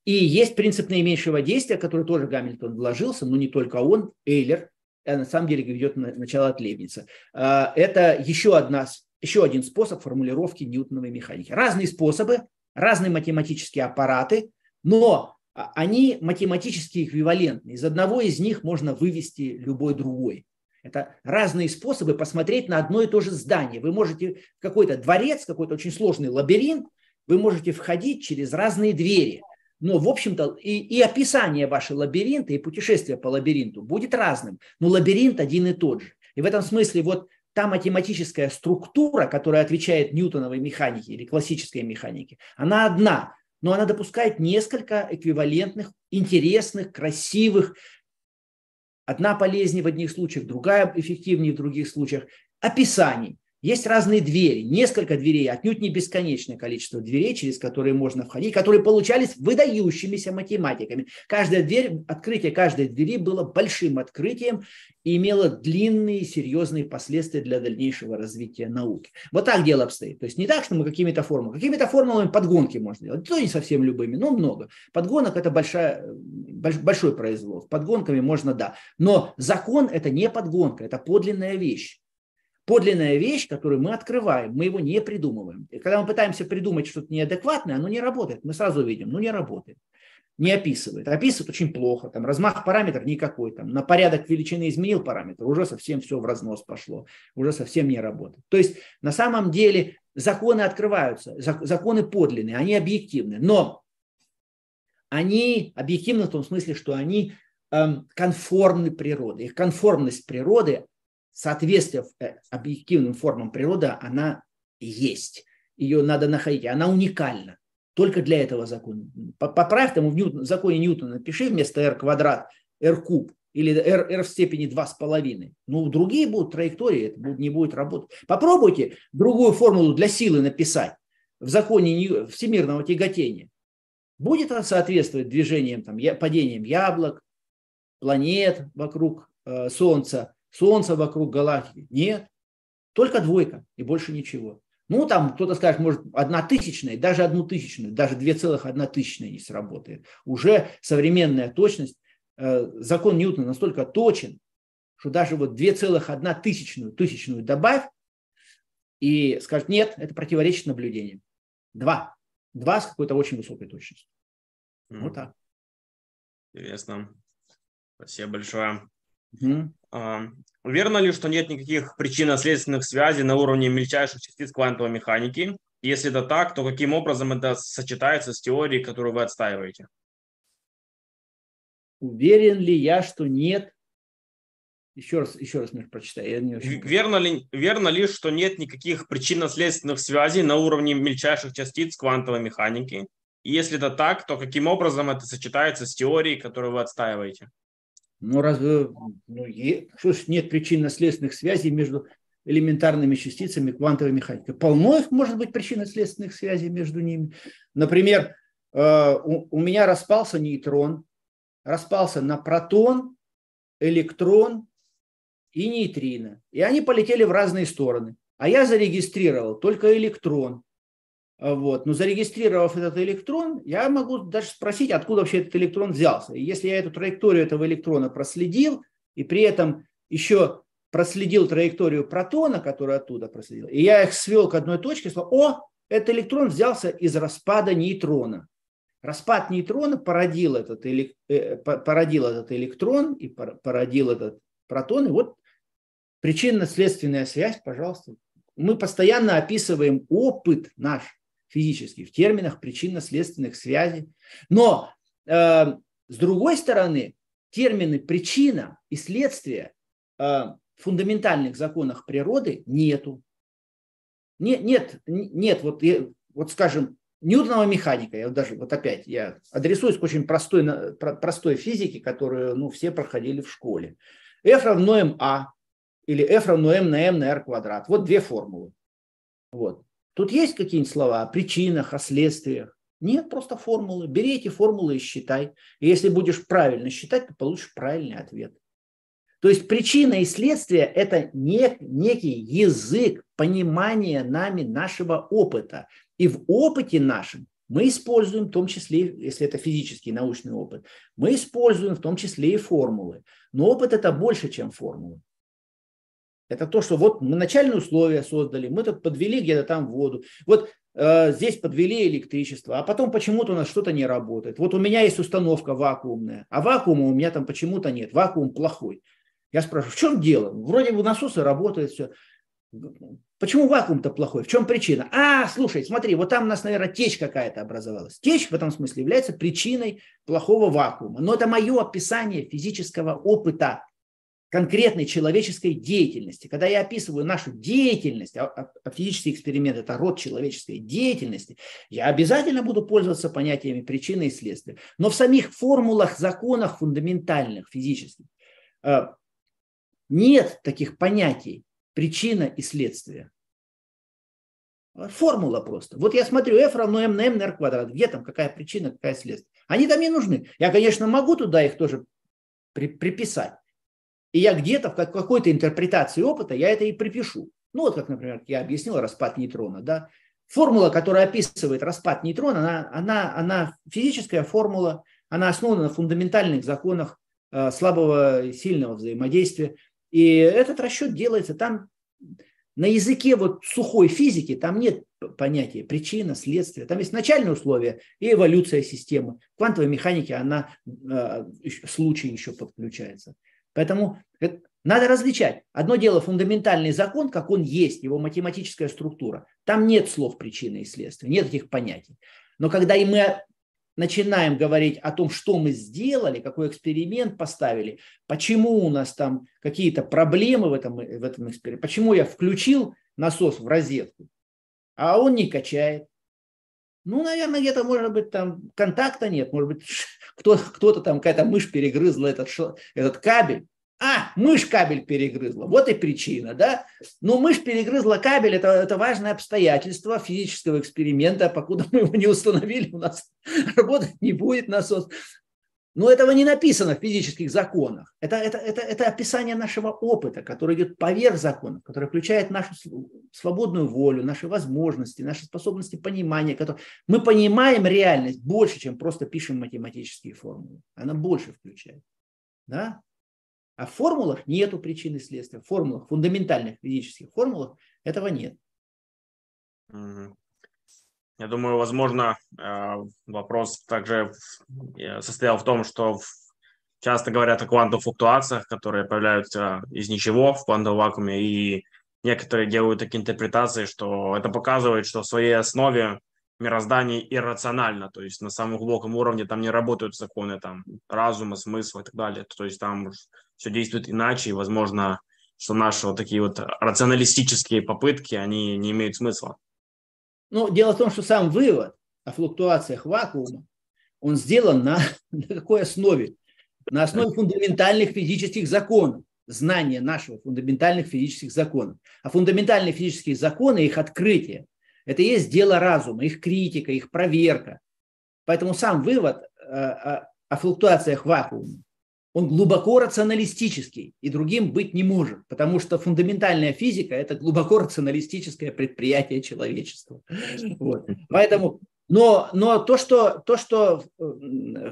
И есть принцип наименьшего действия, который тоже Гамильтон вложился, но не только он, Эйлер, а на самом деле ведет начало от Лейбница. Э, это еще, одна, еще один способ формулировки ньютоновой механики. Разные способы, разные математические аппараты, но они математически эквивалентны. Из одного из них можно вывести любой другой. Это разные способы посмотреть на одно и то же здание. Вы можете в какой-то дворец, какой-то очень сложный лабиринт, вы можете входить через разные двери. Но, в общем-то, и, и описание вашего лабиринта, и путешествие по лабиринту будет разным. Но лабиринт один и тот же. И в этом смысле вот та математическая структура, которая отвечает ньютоновой механике или классической механике, она одна, но она допускает несколько эквивалентных, интересных, красивых, Одна полезнее в одних случаях, другая эффективнее в других случаях. Описаний. Есть разные двери, несколько дверей, отнюдь не бесконечное количество дверей, через которые можно входить, которые получались выдающимися математиками. Каждая дверь, открытие каждой двери было большим открытием и имело длинные серьезные последствия для дальнейшего развития науки. Вот так дело обстоит. То есть не так, что мы какими-то формулами, какими-то формулами подгонки можно делать, то не совсем любыми, но много. Подгонок это большая, большой произвол. Подгонками можно, да. Но закон это не подгонка, это подлинная вещь. Подлинная вещь, которую мы открываем, мы его не придумываем. И когда мы пытаемся придумать что-то неадекватное, оно не работает. Мы сразу видим, ну не работает. Не описывает. Описывает очень плохо. Там размах параметр никакой. Там на порядок величины изменил параметр, уже совсем все в разнос пошло. Уже совсем не работает. То есть на самом деле законы открываются, законы подлинные, они объективны. Но они объективны в том смысле, что они эм, конформны природе. Их конформность природы соответствие э, объективным формам природы, она есть. Ее надо находить. Она уникальна. Только для этого закона. Поправь там в, Ньютон, законе Ньютона, напиши вместо r квадрат r куб или r, r в степени 2,5. Ну, другие будут траектории, это не будет работать. Попробуйте другую формулу для силы написать в законе всемирного тяготения. Будет она соответствовать движениям, там, падениям яблок, планет вокруг э, Солнца, Солнце вокруг галактики. Нет, только двойка и больше ничего. Ну, там кто-то скажет, может, одна тысячная, даже одну тысячную, даже две целых одна тысячная не сработает. Уже современная точность, э, закон Ньютона настолько точен, что даже вот две целых одна тысячную, тысячную добавь, и скажет, нет, это противоречит наблюдениям. Два. Два с какой-то очень высокой точностью. Mm. Вот так. Интересно. Спасибо большое. Угу. Верно ли, что нет никаких причинно-следственных связей на уровне мельчайших частиц квантовой механики? Если это так, то каким образом это сочетается с теорией, которую вы отстаиваете? Уверен ли я, что нет? Еще раз, еще раз, Миш, прочитай. Я не очень... верно, ли, верно ли, что нет никаких причинно-следственных связей на уровне мельчайших частиц квантовой механики? И если это так, то каким образом это сочетается с теорией, которую вы отстаиваете? Ну, разве ну, что ж, нет причинно-следственных связей между элементарными частицами квантовой механики? Полно их может быть причинно-следственных связей между ними. Например, э, у меня распался нейтрон, распался на протон, электрон и нейтрино. И они полетели в разные стороны. А я зарегистрировал только электрон. А, вот. Но зарегистрировав этот электрон, я могу даже спросить, откуда вообще этот электрон взялся. И если я эту траекторию этого электрона проследил, и при этом еще проследил траекторию протона, который оттуда проследил, и я их свел к одной точке, сказал, о, этот электрон взялся из распада нейтрона. Распад нейтрона породил этот, э, породил этот электрон и породил этот протон. И вот причинно-следственная связь, пожалуйста. Мы постоянно описываем опыт наш физически, в терминах причинно-следственных связей. Но э, с другой стороны, термины причина и следствие э, в фундаментальных законах природы нету. Нет, нет, нет вот, вот скажем, Ньютонова механика, я даже вот опять я адресуюсь к очень простой, простой физике, которую ну, все проходили в школе. F равно ma или F равно m на m на r квадрат. Вот две формулы. Вот. Тут есть какие-нибудь слова о причинах, о следствиях? Нет, просто формулы. Бери эти формулы и считай. И если будешь правильно считать, то получишь правильный ответ. То есть причина и следствие – это не, некий язык понимания нами нашего опыта. И в опыте нашем мы используем в том числе, если это физический научный опыт, мы используем в том числе и формулы. Но опыт – это больше, чем формулы. Это то, что вот мы начальные условия создали, мы тут подвели где-то там воду, вот э, здесь подвели электричество, а потом почему-то у нас что-то не работает. Вот у меня есть установка вакуумная, а вакуума у меня там почему-то нет, вакуум плохой. Я спрашиваю, в чем дело? Вроде бы насосы работают, все. Почему вакуум-то плохой? В чем причина? А, слушай, смотри, вот там у нас, наверное, течь какая-то образовалась. Течь в этом смысле является причиной плохого вакуума. Но это мое описание физического опыта конкретной человеческой деятельности. Когда я описываю нашу деятельность, а, а, а физический эксперимент – это род человеческой деятельности, я обязательно буду пользоваться понятиями причины и следствия. Но в самих формулах, законах фундаментальных, физических, э, нет таких понятий причина и следствие. Формула просто. Вот я смотрю, f равно m на m на r квадрат. Где там какая причина, какая следствие? Они там не нужны. Я, конечно, могу туда их тоже при, приписать. И я где-то в какой-то интерпретации опыта я это и припишу. Ну вот как, например, я объяснил распад нейтрона. Да? Формула, которая описывает распад нейтрона, она, она, она физическая формула, она основана на фундаментальных законах э, слабого сильного взаимодействия. И этот расчет делается там, на языке вот сухой физики там нет понятия причина, следствие. Там есть начальные условия и эволюция системы. В квантовой механике она, э, случай еще подключается. Поэтому надо различать. Одно дело фундаментальный закон, как он есть, его математическая структура. Там нет слов причины и следствия, нет этих понятий. Но когда и мы начинаем говорить о том, что мы сделали, какой эксперимент поставили, почему у нас там какие-то проблемы в этом, в этом эксперименте, почему я включил насос в розетку, а он не качает. Ну, наверное, где-то, может быть, там контакта нет, может быть, кто, кто-то там, какая-то мышь перегрызла этот, этот кабель, а, мышь кабель перегрызла. Вот и причина, да? Но мышь перегрызла кабель, это, это важное обстоятельство физического эксперимента. Покуда мы его не установили, у нас работать не будет насос. Но этого не написано в физических законах. Это, это, это, это описание нашего опыта, который идет поверх законов, который включает нашу свободную волю, наши возможности, наши способности понимания. Которые... Мы понимаем реальность больше, чем просто пишем математические формулы. Она больше включает. Да? А в формулах нету причины следствия. В формулах, фундаментальных физических формулах этого нет. Я думаю, возможно, э, вопрос также э, состоял в том, что часто говорят о квантовых флуктуациях, которые появляются из ничего в квантовом вакууме, и некоторые делают такие интерпретации, что это показывает, что в своей основе мироздание иррационально, то есть на самом глубоком уровне там не работают законы там разума, смысла и так далее, то есть там все действует иначе, и, возможно, что наши вот такие вот рационалистические попытки, они не имеют смысла. Ну, дело в том, что сам вывод о флуктуациях вакуума, он сделан на, на какой основе? На основе фундаментальных физических законов, знания нашего фундаментальных физических законов. А фундаментальные физические законы, их открытие, это и есть дело разума, их критика, их проверка. Поэтому сам вывод э, о, о флуктуациях вакуума, он глубоко рационалистический и другим быть не может, потому что фундаментальная физика – это глубоко рационалистическое предприятие человечества. Вот. Поэтому, но, но то, что, то, что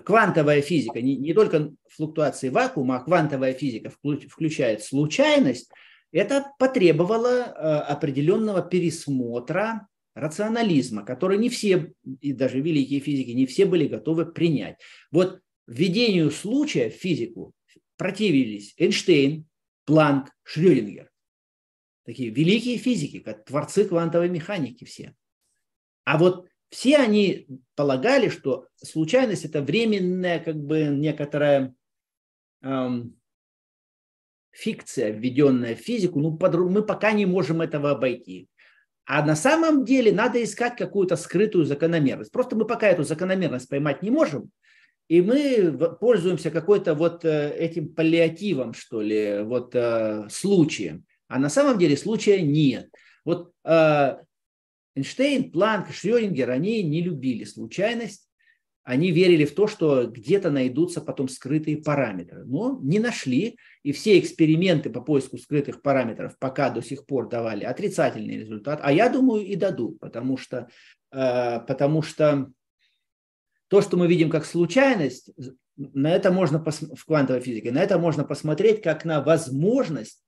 квантовая физика, не, не только флуктуации вакуума, а квантовая физика включает случайность, это потребовало э, определенного пересмотра рационализма, который не все, и даже великие физики, не все были готовы принять. Вот введению случая в физику противились Эйнштейн, Планк, Шрёдингер. Такие великие физики, как творцы квантовой механики все. А вот все они полагали, что случайность это временная, как бы некоторая эм, фикция, введенная в физику. Ну, под, мы пока не можем этого обойти. А на самом деле надо искать какую-то скрытую закономерность. Просто мы пока эту закономерность поймать не можем, и мы пользуемся какой-то вот э, этим паллиативом, что ли, вот э, случаем. А на самом деле случая нет. Вот э, Эйнштейн, Планк, Шрёдингер, они не любили случайность, они верили в то, что где-то найдутся потом скрытые параметры, но не нашли, и все эксперименты по поиску скрытых параметров пока до сих пор давали отрицательный результат, а я думаю и дадут, потому что, потому что то, что мы видим как случайность, на это можно в квантовой физике, на это можно посмотреть как на возможность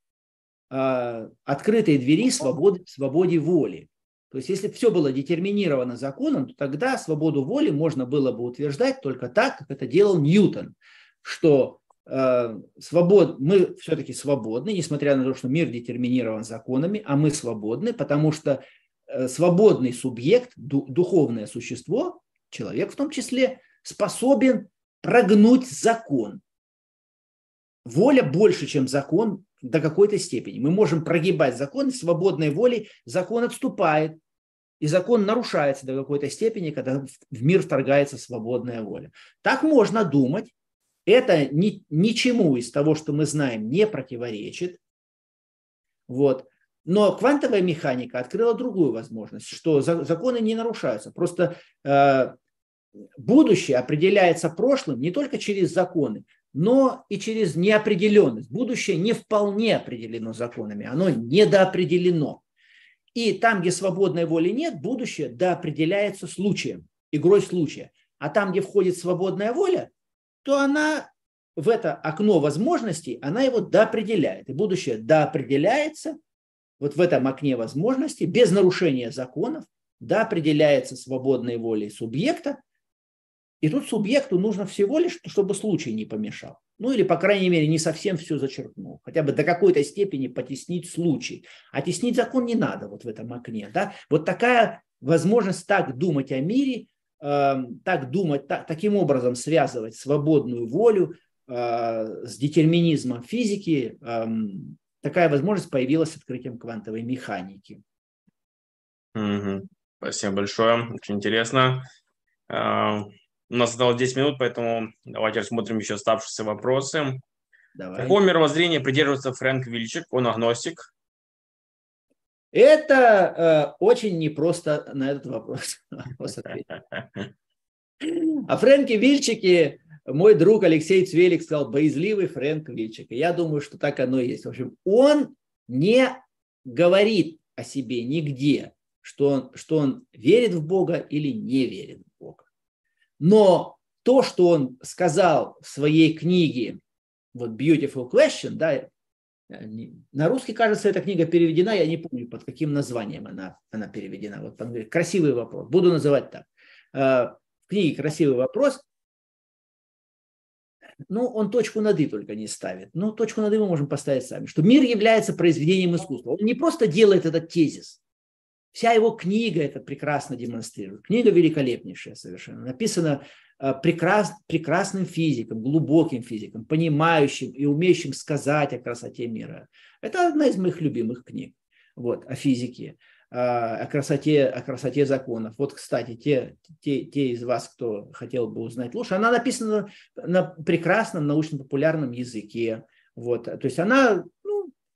э, открытой двери свободы, свободе воли. То есть, если все было детерминировано законом, то тогда свободу воли можно было бы утверждать только так, как это делал Ньютон, что э, свобод, мы все-таки свободны, несмотря на то, что мир детерминирован законами, а мы свободны, потому что э, свободный субъект, ду, духовное существо, человек в том числе, способен прогнуть закон. Воля больше, чем закон, до какой-то степени. Мы можем прогибать закон, свободной волей закон отступает, и закон нарушается до какой-то степени, когда в мир вторгается свободная воля. Так можно думать. Это ни, ничему из того, что мы знаем, не противоречит. Вот. Но квантовая механика открыла другую возможность, что законы не нарушаются. Просто э, будущее определяется прошлым не только через законы, но и через неопределенность. Будущее не вполне определено законами, оно недоопределено. И там, где свободной воли нет, будущее доопределяется случаем, игрой случая. А там, где входит свободная воля, то она в это окно возможностей, она его доопределяет. И будущее доопределяется вот в этом окне возможностей, без нарушения законов, да, определяется свободной волей субъекта, и тут субъекту нужно всего лишь, чтобы случай не помешал. Ну или, по крайней мере, не совсем все зачеркнул. Хотя бы до какой-то степени потеснить случай. А теснить закон не надо вот в этом окне. Да? Вот такая возможность так думать о мире, э, так думать, так, таким образом связывать свободную волю э, с детерминизмом физики, э, такая возможность появилась с открытием квантовой механики. Угу. Спасибо большое, очень интересно. А, у нас осталось 10 минут, поэтому давайте рассмотрим еще оставшиеся вопросы. Давай. Какого мировоззрения придерживается Фрэнк Вильчик? Он агностик. Это э, очень непросто на этот вопрос, ответить. О Фрэнке Вильчике мой друг Алексей Цвелик сказал, боязливый Фрэнк Вильчик. Я думаю, что так оно и есть. В общем, он не говорит о себе нигде, что он, что он верит в Бога или не верит в Бога. Но то, что он сказал в своей книге вот Beautiful Question, да, на русский, кажется, эта книга переведена, я не помню, под каким названием она, она переведена. Вот красивый вопрос, буду называть так. Э, в книге «Красивый вопрос» ну, он точку над «и» только не ставит. Ну, точку над «и» мы можем поставить сами, что мир является произведением искусства. Он не просто делает этот тезис, Вся его книга это прекрасно демонстрирует. Книга великолепнейшая совершенно. Написана э, прекрас, прекрасным физиком, глубоким физиком, понимающим и умеющим сказать о красоте мира. Это одна из моих любимых книг вот, о физике, о красоте, о красоте законов. Вот, кстати, те, те, те из вас, кто хотел бы узнать лучше, она написана на прекрасном научно-популярном языке. Вот, то есть она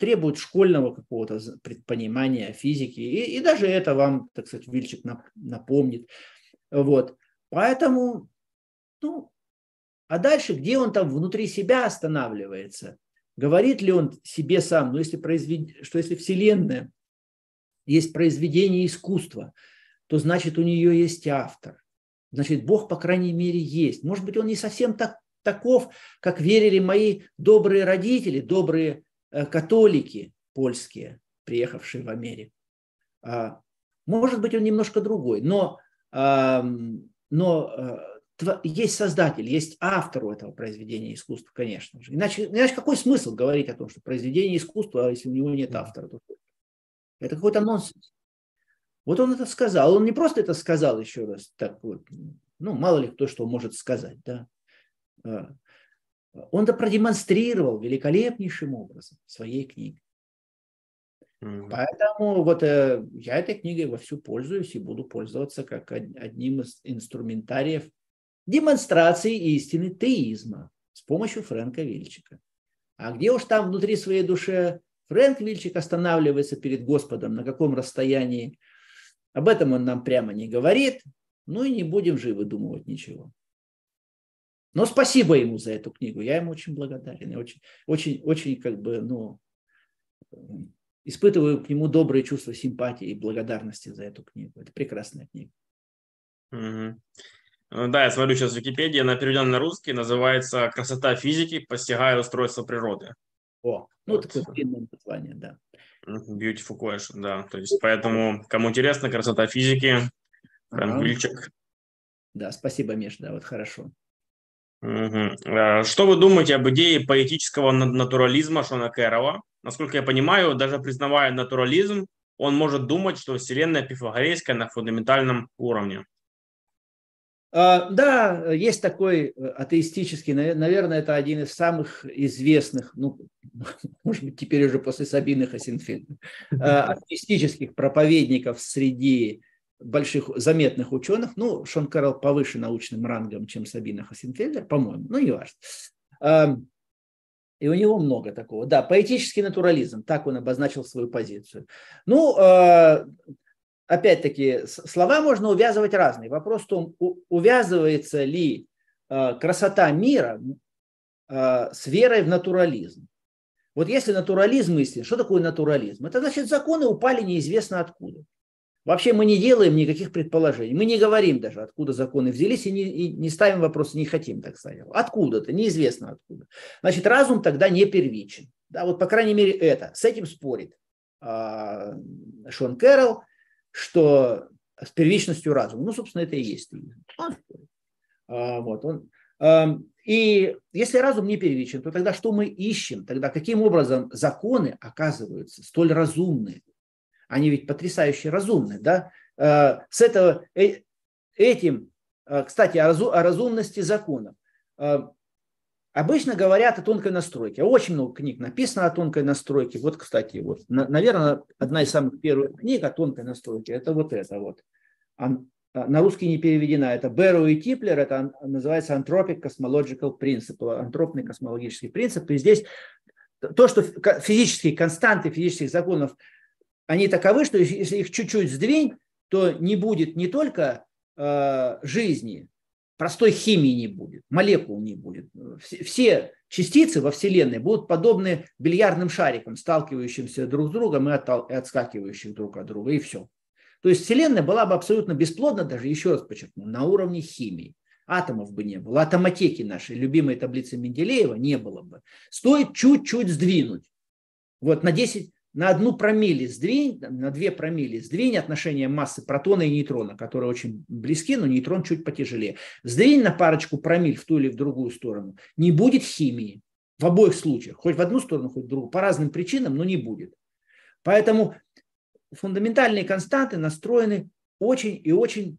требует школьного какого-то понимания физики. И, и даже это вам, так сказать, Вильчик напомнит. Вот. Поэтому, ну, а дальше, где он там внутри себя останавливается? Говорит ли он себе сам, ну, если произвед... что если Вселенная есть произведение искусства, то значит у нее есть автор. Значит, Бог, по крайней мере, есть. Может быть, он не совсем так, таков, как верили мои добрые родители, добрые Э, католики польские, приехавшие в Америку. А, может быть, он немножко другой, но, но э, есть создатель, есть автор у этого произведения искусства, конечно же. Иначе, иначе какой смысл говорить о том, что произведение искусства, а если у него нет автора? То это какой-то нонсенс. Вот он это сказал. Он не просто это сказал еще раз, так вот, ну, мало ли кто что может сказать, да. А, он это продемонстрировал великолепнейшим образом в своей книге. Mm-hmm. Поэтому вот э, я этой книгой вовсю пользуюсь и буду пользоваться как одним из инструментариев демонстрации истины теизма с помощью Фрэнка Вильчика. А где уж там внутри своей души Фрэнк Вильчик останавливается перед Господом, на каком расстоянии, об этом он нам прямо не говорит, ну и не будем же выдумывать ничего. Но спасибо ему за эту книгу. Я ему очень благодарен. Я очень, очень, очень как бы, ну, испытываю к нему добрые чувства симпатии и благодарности за эту книгу. Это прекрасная книга. Угу. Да, я смотрю сейчас в Википедии, она переведена на русский, называется «Красота физики, постигая устройство природы». О, ну вот. такое длинное название, да. Beautiful question, да. То есть, поэтому, кому интересно, красота физики, ага. Вильчик. Да, спасибо, Миш, да, вот хорошо. Угу. Что вы думаете об идее поэтического натурализма Шона Кэрролла? Насколько я понимаю, даже признавая натурализм, он может думать, что Вселенная пифагорейская на фундаментальном уровне. А, да, есть такой э, атеистический, наверное, это один из самых известных, ну, может быть, теперь уже после Сабины Хасенфельда, а, атеистических проповедников среди больших заметных ученых, ну, Шон Карл повыше научным рангом, чем Сабина Хасенфельдер, по-моему, ну, не важно. И у него много такого. Да, поэтический натурализм, так он обозначил свою позицию. Ну, а, опять-таки, слова можно увязывать разные. Вопрос в том, увязывается ли а, красота мира а, с верой в натурализм. Вот если натурализм истин, что такое натурализм? Это значит, законы упали неизвестно откуда. Вообще мы не делаем никаких предположений. Мы не говорим даже, откуда законы взялись, и не, и не ставим вопросы, не хотим, так сказать. Откуда-то, неизвестно откуда. Значит, разум тогда не первичен. Да, вот по крайней мере это. С этим спорит а, Шон Кэрролл, что с первичностью разума. Ну, собственно, это и есть. А, вот, он, и если разум не первичен, то тогда что мы ищем? Тогда каким образом законы оказываются столь разумны? Они ведь потрясающе разумны, да? А, с этого, э, этим, кстати, о разумности законов. Обычно говорят о тонкой настройке. Очень много книг написано о тонкой настройке. Вот, кстати, вот, наверное, одна из самых первых книг о тонкой настройке – это вот это вот. А, на русский не переведена. Это Берроу и Типлер, это называется Anthropic Cosmological Principle, антропный космологический принцип. И здесь то, что физические константы физических законов, они таковы, что если их чуть-чуть сдвинь, то не будет не только э, жизни, простой химии не будет, молекул не будет. Все частицы во Вселенной будут подобны бильярдным шарикам, сталкивающимся друг с другом и отскакивающих друг от друга, и все. То есть Вселенная была бы абсолютно бесплодна, даже еще раз подчеркну, на уровне химии. Атомов бы не было, атоматеки нашей, любимой таблицы Менделеева, не было бы. Стоит чуть-чуть сдвинуть. Вот на 10, на одну промилле сдвинь, на две промилле сдвинь отношение массы протона и нейтрона, которые очень близки, но нейтрон чуть потяжелее. Сдвинь на парочку промиль в ту или в другую сторону. Не будет химии в обоих случаях. Хоть в одну сторону, хоть в другую. По разным причинам, но не будет. Поэтому фундаментальные константы настроены очень и очень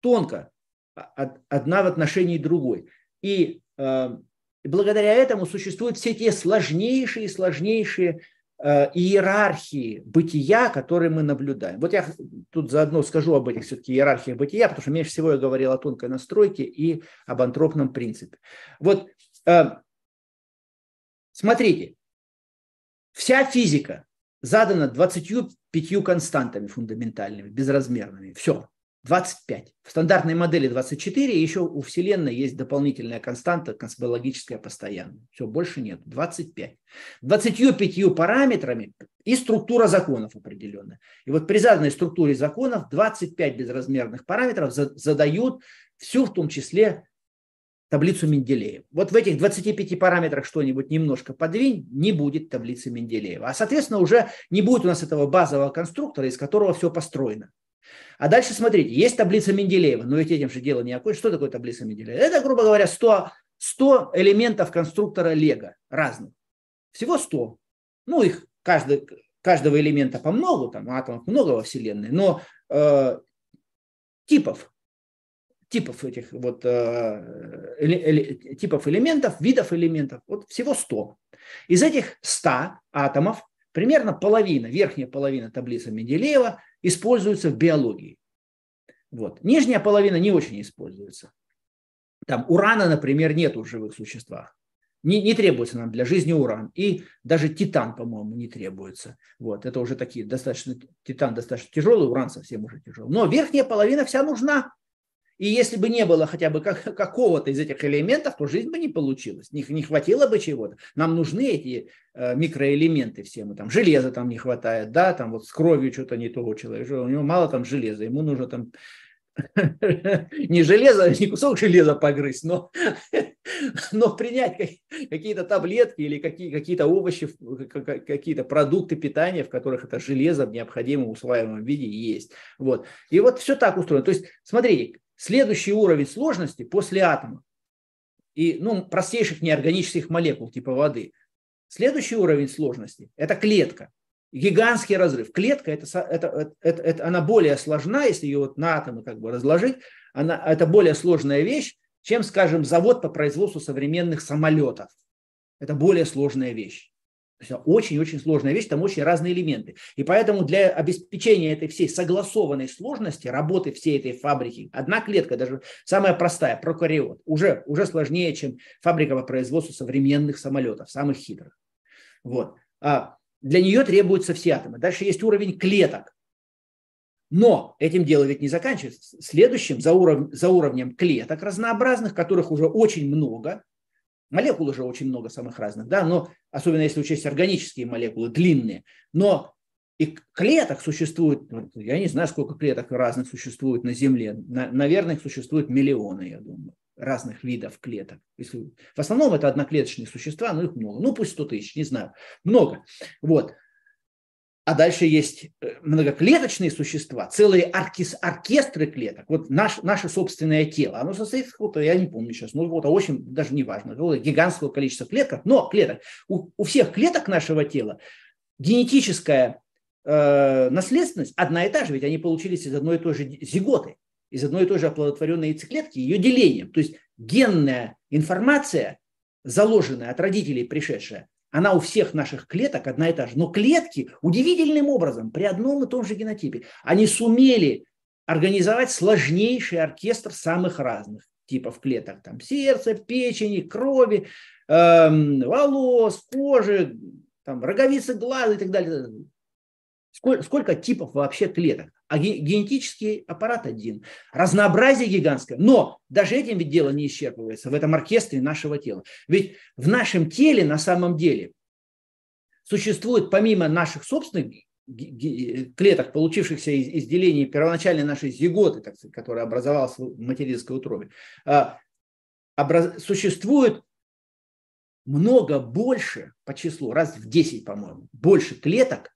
тонко, одна в отношении другой. И э, благодаря этому существуют все те сложнейшие и сложнейшие иерархии бытия, которые мы наблюдаем. Вот я тут заодно скажу об этих все-таки иерархиях бытия, потому что меньше всего я говорил о тонкой настройке и об антропном принципе. Вот э, смотрите, вся физика задана 25 константами фундаментальными, безразмерными. Все. 25. В стандартной модели 24, еще у Вселенной есть дополнительная константа космологическая постоянная. Все, больше нет. 25. 25 параметрами и структура законов определенная. И вот при заданной структуре законов 25 безразмерных параметров задают всю, в том числе, таблицу Менделеева. Вот в этих 25 параметрах что-нибудь немножко подвинь, не будет таблицы Менделеева. А, соответственно, уже не будет у нас этого базового конструктора, из которого все построено. А дальше смотрите, есть таблица Менделеева, но ведь этим же дело не окончено. Что такое таблица Менделеева? Это, грубо говоря, 100, 100 элементов конструктора Лего разных. Всего 100. Ну, их каждый, каждого элемента по много, там атомов много во Вселенной, но э, типов, типов этих вот э, э, типов элементов, видов элементов, вот всего 100. Из этих 100 атомов примерно половина, верхняя половина таблицы Менделеева используется в биологии. Вот. Нижняя половина не очень используется. Там урана, например, нет в живых существах. Не, не требуется нам для жизни уран. И даже титан, по-моему, не требуется. Вот. Это уже такие достаточно, титан достаточно тяжелый, уран совсем уже тяжелый. Но верхняя половина вся нужна. И если бы не было хотя бы как, какого-то из этих элементов, то жизнь бы не получилась. Не, не хватило бы чего-то. Нам нужны эти э, микроэлементы все. Мы там железа там не хватает, да, там вот с кровью что-то не того человека. У него мало там железа, ему нужно там не железо, не кусок железа погрызть, но, но принять какие-то таблетки или какие, какие-то овощи, какие-то продукты питания, в которых это железо в необходимом усваиваемом виде есть. Вот. И вот все так устроено. То есть, смотрите, Следующий уровень сложности после атома и ну, простейших неорганических молекул типа воды. Следующий уровень сложности – это клетка. Гигантский разрыв. Клетка это, это, это, это, она более сложна, если ее вот на атомы как бы разложить, она, это более сложная вещь, чем, скажем, завод по производству современных самолетов. Это более сложная вещь. Очень-очень сложная вещь, там очень разные элементы. И поэтому для обеспечения этой всей согласованной сложности, работы всей этой фабрики, одна клетка, даже самая простая, прокариот, уже, уже сложнее, чем фабрика по производству современных самолетов, самых хитрых. Вот. А для нее требуются все атомы. Дальше есть уровень клеток. Но этим дело ведь не заканчивается. Следующим за, уров... за уровнем клеток разнообразных, которых уже очень много, Молекул уже очень много самых разных, да, но особенно если учесть органические молекулы, длинные. Но и клеток существует, я не знаю, сколько клеток разных существует на Земле. На, наверное, их существует миллионы, я думаю, разных видов клеток. В основном это одноклеточные существа, но их много. Ну, пусть 100 тысяч, не знаю. Много. Вот. А дальше есть э, многоклеточные существа, целые оркес, оркестры клеток. Вот наш, наше собственное тело, оно состоит из какого-то, я не помню сейчас, ну вот, очень, даже не важно, гигантского количества клеток, но клеток. У, у всех клеток нашего тела генетическая э, наследственность одна и та же, ведь они получились из одной и той же зиготы, из одной и той же оплодотворенной яйцеклетки, ее делением. То есть генная информация, заложенная от родителей пришедшая, она у всех наших клеток одна и та же. Но клетки удивительным образом при одном и том же генотипе, они сумели организовать сложнейший оркестр самых разных типов клеток. Там сердца, печени, крови, эм, волос, кожи, там, роговицы глаза и так далее. Сколько, сколько типов вообще клеток? А генетический аппарат один. Разнообразие гигантское. Но даже этим ведь дело не исчерпывается в этом оркестре нашего тела. Ведь в нашем теле на самом деле существует помимо наших собственных клеток, получившихся из, из деления первоначальной нашей зиготы, так сказать, которая образовалась в материнской утробе, а, образ... существует много больше по числу, раз в 10, по-моему, больше клеток,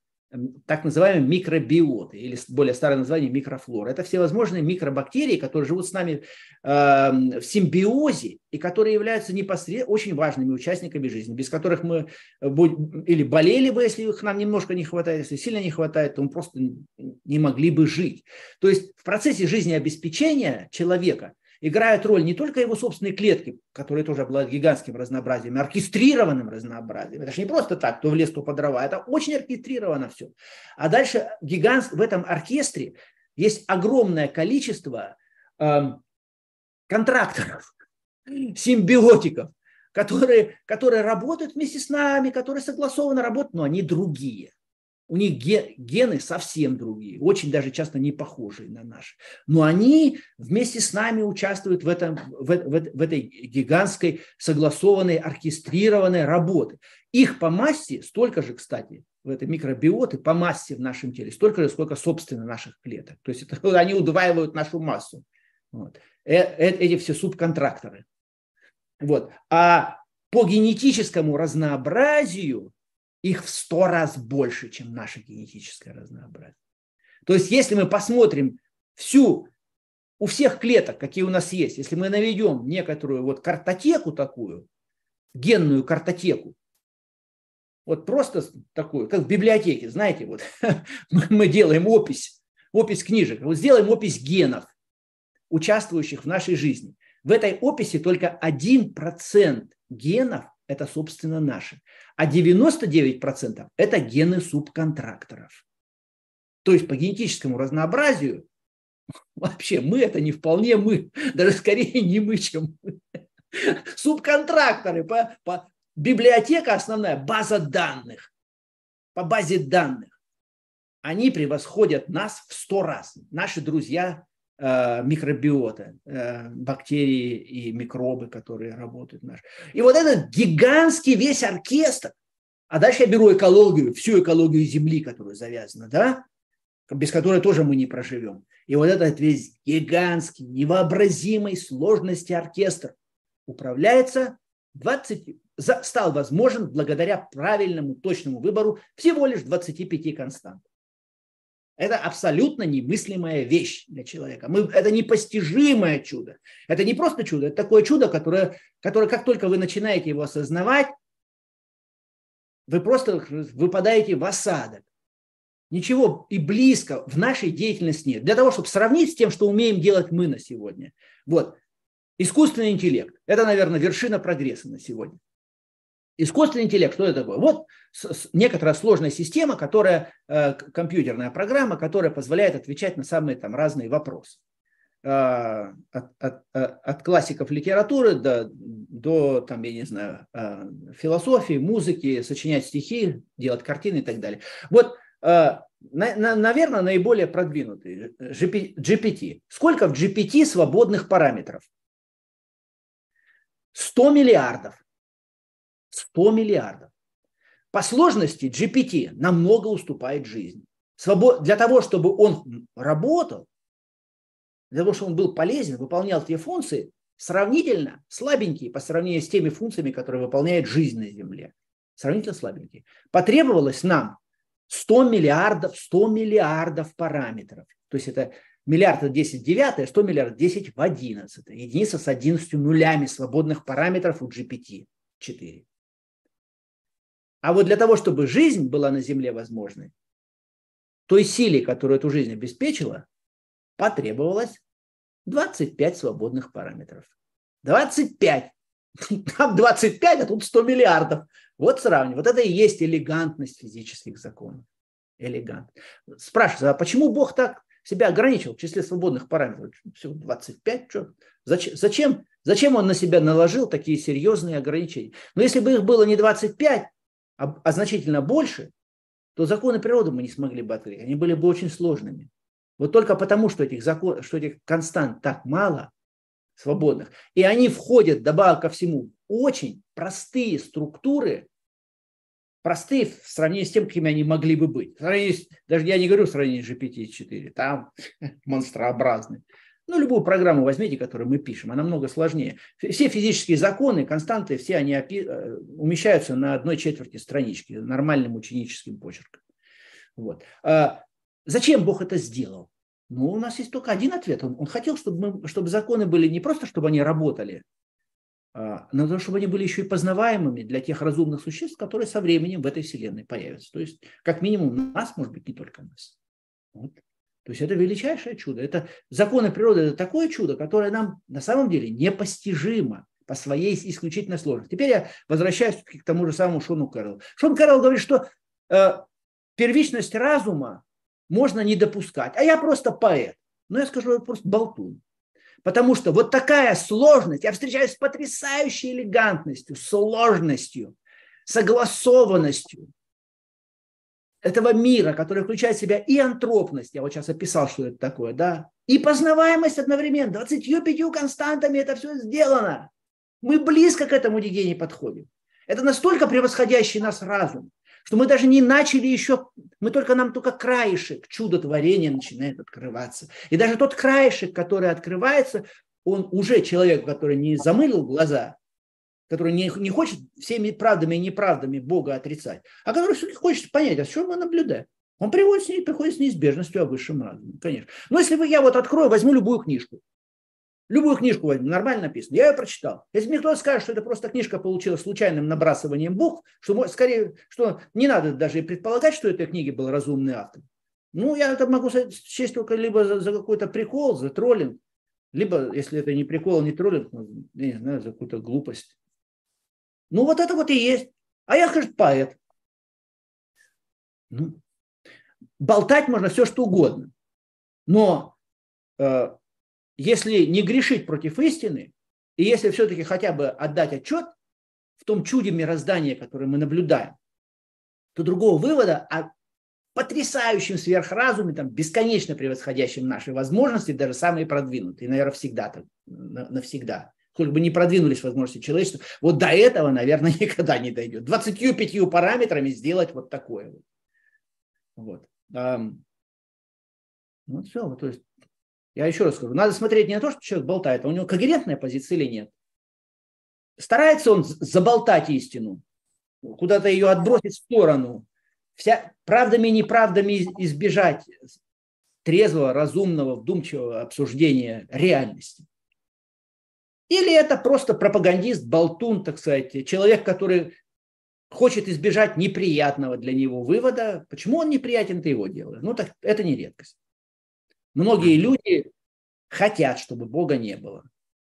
так называемые микробиоты, или более старое название микрофлора. Это всевозможные микробактерии, которые живут с нами э, в симбиозе и которые являются непосредственно очень важными участниками жизни, без которых мы или болели бы, если их нам немножко не хватает, если сильно не хватает, то мы просто не могли бы жить. То есть в процессе жизнеобеспечения человека играют роль не только его собственные клетки, которые тоже обладают гигантским разнообразием, оркестрированным разнообразием. Это же не просто так, то в лес, то по дрова. Это очень оркестрировано все. А дальше гигант, в этом оркестре есть огромное количество э, контракторов, симбиотиков, которые, которые работают вместе с нами, которые согласованно работают, но они другие у них гены совсем другие, очень даже часто не похожие на наши. Но они вместе с нами участвуют в, этом, в, в, в этой гигантской согласованной, оркестрированной работе. Их по массе столько же, кстати, в этой микробиоты по массе в нашем теле, столько же, сколько собственно наших клеток. То есть это, они удваивают нашу массу. Вот. Э, э, эти все субконтракторы. Вот. А по генетическому разнообразию их в сто раз больше, чем наше генетическое разнообразие. То есть, если мы посмотрим всю, у всех клеток, какие у нас есть, если мы наведем некоторую вот картотеку такую, генную картотеку, вот просто такую, как в библиотеке, знаете, вот мы делаем опись, опись книжек, вот сделаем опись генов, участвующих в нашей жизни. В этой описи только 1% генов это, собственно, наши. А 99% это гены субконтракторов. То есть по генетическому разнообразию вообще мы это не вполне мы, даже скорее не мы, чем мы. Субконтракторы, по, по, библиотека основная, база данных, по базе данных. Они превосходят нас в сто раз. Наши друзья микробиота, э, бактерии и микробы, которые работают. Наш. И вот этот гигантский весь оркестр, а дальше я беру экологию, всю экологию Земли, которая завязана, да, без которой тоже мы не проживем. И вот этот весь гигантский, невообразимой сложности оркестр управляется 20, стал возможен благодаря правильному, точному выбору всего лишь 25 констант. Это абсолютно немыслимая вещь для человека. Мы, это непостижимое чудо. Это не просто чудо, это такое чудо, которое, которое как только вы начинаете его осознавать, вы просто выпадаете в осадок. Ничего и близко в нашей деятельности нет. Для того, чтобы сравнить с тем, что умеем делать мы на сегодня. Вот. Искусственный интеллект – это, наверное, вершина прогресса на сегодня. Искусственный интеллект, что это такое? Вот некоторая сложная система, которая, э, компьютерная программа, которая позволяет отвечать на самые там разные вопросы. Э, от, от, э, от классиков литературы до, до там, я не знаю, философии, музыки, сочинять стихи, делать картины и так далее. Вот, на, на, наверное, наиболее продвинутый GPT. Сколько в GPT свободных параметров? 100 миллиардов. 100 миллиардов. По сложности GPT намного уступает жизни. Для того, чтобы он работал, для того, чтобы он был полезен, выполнял те функции, сравнительно слабенькие по сравнению с теми функциями, которые выполняет жизнь на Земле. Сравнительно слабенькие. Потребовалось нам 100 миллиардов, 100 миллиардов параметров. То есть это миллиард это 10 в 9, 100 миллиардов 10 в 11. Единица с 11 нулями свободных параметров у GPT-4. А вот для того, чтобы жизнь была на Земле возможной, той силе, которую эту жизнь обеспечила, потребовалось 25 свободных параметров. 25. Там 25, а тут 100 миллиардов. Вот сравнивай. Вот это и есть элегантность физических законов. Элегант. Спрашивается, а почему Бог так себя ограничил в числе свободных параметров? Всего 25, что? Зачем, зачем он на себя наложил такие серьезные ограничения? Но если бы их было не 25, а, а значительно больше, то законы природы мы не смогли бы открыть. Они были бы очень сложными. Вот только потому, что этих, закон, что этих констант так мало, свободных, и они входят, добавок ко всему, очень простые структуры, простые в сравнении с тем, какими они могли бы быть. С, даже я не говорю в сравнении с GPT-4, там монстрообразные. Ну, любую программу возьмите, которую мы пишем, она много сложнее. Все физические законы, константы, все они э, умещаются на одной четверти странички нормальным ученическим почерком. Вот. А зачем Бог это сделал? Ну, у нас есть только один ответ. Он, он хотел, чтобы, мы, чтобы законы были не просто, чтобы они работали, а, но то, чтобы они были еще и познаваемыми для тех разумных существ, которые со временем в этой вселенной появятся. То есть, как минимум, нас, может быть, не только нас. Вот. То есть это величайшее чудо. Это законы природы, это такое чудо, которое нам на самом деле непостижимо по своей исключительной сложности. Теперь я возвращаюсь к тому же самому Шону Кэрроллу. Шон Кэрролл говорит, что э, первичность разума можно не допускать, а я просто поэт. Но я скажу, я просто болтун. Потому что вот такая сложность, я встречаюсь с потрясающей элегантностью, сложностью, согласованностью, этого мира, который включает в себя и антропность, я вот сейчас описал, что это такое, да, и познаваемость одновременно, 25 константами это все сделано. Мы близко к этому нигде не подходим. Это настолько превосходящий нас разум, что мы даже не начали еще, мы только нам только краешек чудотворения начинает открываться. И даже тот краешек, который открывается, он уже человек, который не замылил глаза, который не, не хочет всеми правдами и неправдами Бога отрицать, а который все-таки хочет понять, а что мы наблюдаем. Он приводит с ней, приходит с неизбежностью о высшем разуме, конечно. Но если вы, я вот открою, возьму любую книжку, любую книжку возьму, нормально написано, я ее прочитал. Если мне кто-то скажет, что это просто книжка получилась случайным набрасыванием букв, что скорее, что не надо даже и предполагать, что этой книге был разумный автор. Ну, я это могу счесть только либо за, за какой-то прикол, за троллинг, либо, если это не прикол, не троллинг, ну, не знаю, за какую-то глупость. Ну, вот это вот и есть. А я, скажет, поэт. Ну, болтать можно все, что угодно. Но э, если не грешить против истины, и если все-таки хотя бы отдать отчет в том чуде мироздания, которое мы наблюдаем, то другого вывода о потрясающем сверхразуме, там, бесконечно превосходящем наши возможности, даже самые продвинутые, наверное, всегда, навсегда сколько бы не продвинулись возможности человечества, вот до этого, наверное, никогда не дойдет. 25 параметрами сделать вот такое. Вот. Вот все. То есть, я еще раз скажу, надо смотреть не на то, что человек болтает, а у него когерентная позиция или нет. Старается он заболтать истину, куда-то ее отбросить в сторону, вся, правдами и неправдами избежать трезвого, разумного, вдумчивого обсуждения реальности. Или это просто пропагандист, болтун, так сказать, человек, который хочет избежать неприятного для него вывода. Почему он неприятен, это его дело. Ну, так это не редкость. Многие люди хотят, чтобы Бога не было.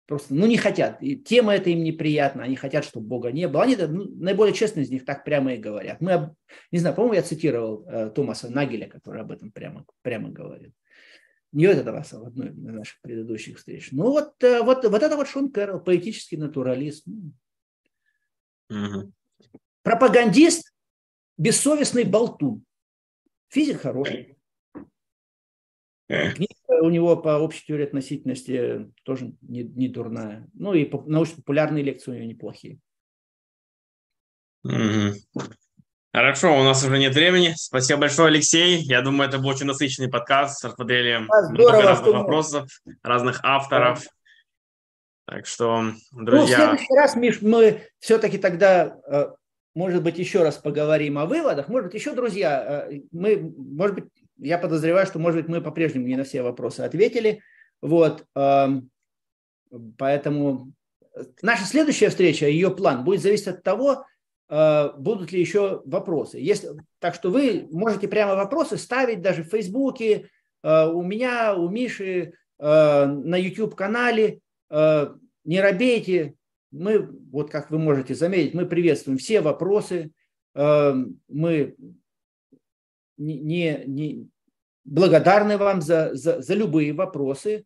Просто, ну, не хотят. И тема эта им неприятна. Они хотят, чтобы Бога не было. Они ну, наиболее честно из них так прямо и говорят. Мы, не знаю, по-моему, я цитировал э, Томаса Нагеля, который об этом прямо, прямо говорит. Не в этот раз, а в одной из наших предыдущих встреч. Ну вот, э, вот, вот это вот Шон Кэрролл, поэтический натуралист. Угу. Пропагандист, бессовестный болтун. Физик хороший. Книга у него по общей теории относительности тоже не, не дурная. Ну и научно-популярные лекции у него неплохие. Угу. Хорошо, у нас уже нет времени. Спасибо большое, Алексей. Я думаю, это был очень насыщенный подкаст. Рассмотрели да, много разных вопросов, разных авторов. Так что, друзья... Ну, в следующий раз, Миш, мы все-таки тогда э, может быть, еще раз поговорим о выводах. Может быть, еще, друзья, э, мы, может быть, я подозреваю, что, может быть, мы по-прежнему не на все вопросы ответили. Вот, эм, поэтому наша следующая встреча, ее план будет зависеть от того, э, будут ли еще вопросы. Если, так что вы можете прямо вопросы ставить даже в Фейсбуке, э, у меня, у Миши, на YouTube-канале. Не робейте, мы, вот как вы можете заметить, мы приветствуем все вопросы, мы не, не благодарны вам за, за, за любые вопросы.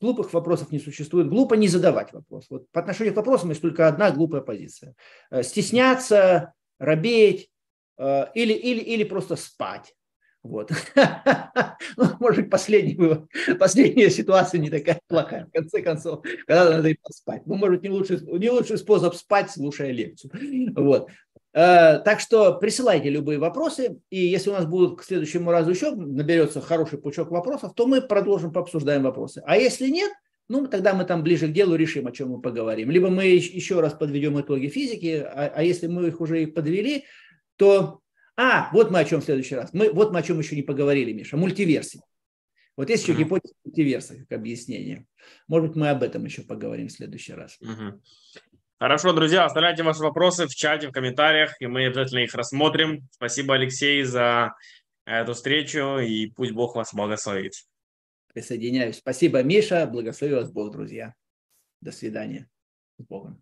Глупых вопросов не существует. Глупо не задавать вопрос. Вот по отношению к вопросам есть только одна глупая позиция. Э, стесняться, робеть э, или, или, или просто спать. Вот. ну, может, последний вывод. Последняя ситуация не такая плохая. В конце концов, когда надо и поспать. Ну, может, не лучший, не лучший способ спать, слушая лекцию. Вот. Э, так что присылайте любые вопросы, и если у нас будут к следующему разу еще наберется хороший пучок вопросов, то мы продолжим, пообсуждаем вопросы. А если нет, ну, тогда мы там ближе к делу решим, о чем мы поговорим. Либо мы еще раз подведем итоги физики, а, а если мы их уже и подвели, то а, вот мы о чем в следующий раз. Мы, вот мы о чем еще не поговорили, Миша. Мультиверсии. Вот есть еще гипотеза мультиверса как объяснение. Может быть, мы об этом еще поговорим в следующий раз. Хорошо, друзья, оставляйте ваши вопросы в чате, в комментариях, и мы обязательно их рассмотрим. Спасибо, Алексей, за эту встречу, и пусть Бог вас благословит. Присоединяюсь. Спасибо, Миша. Благослови вас Бог, друзья. До свидания. С Богом.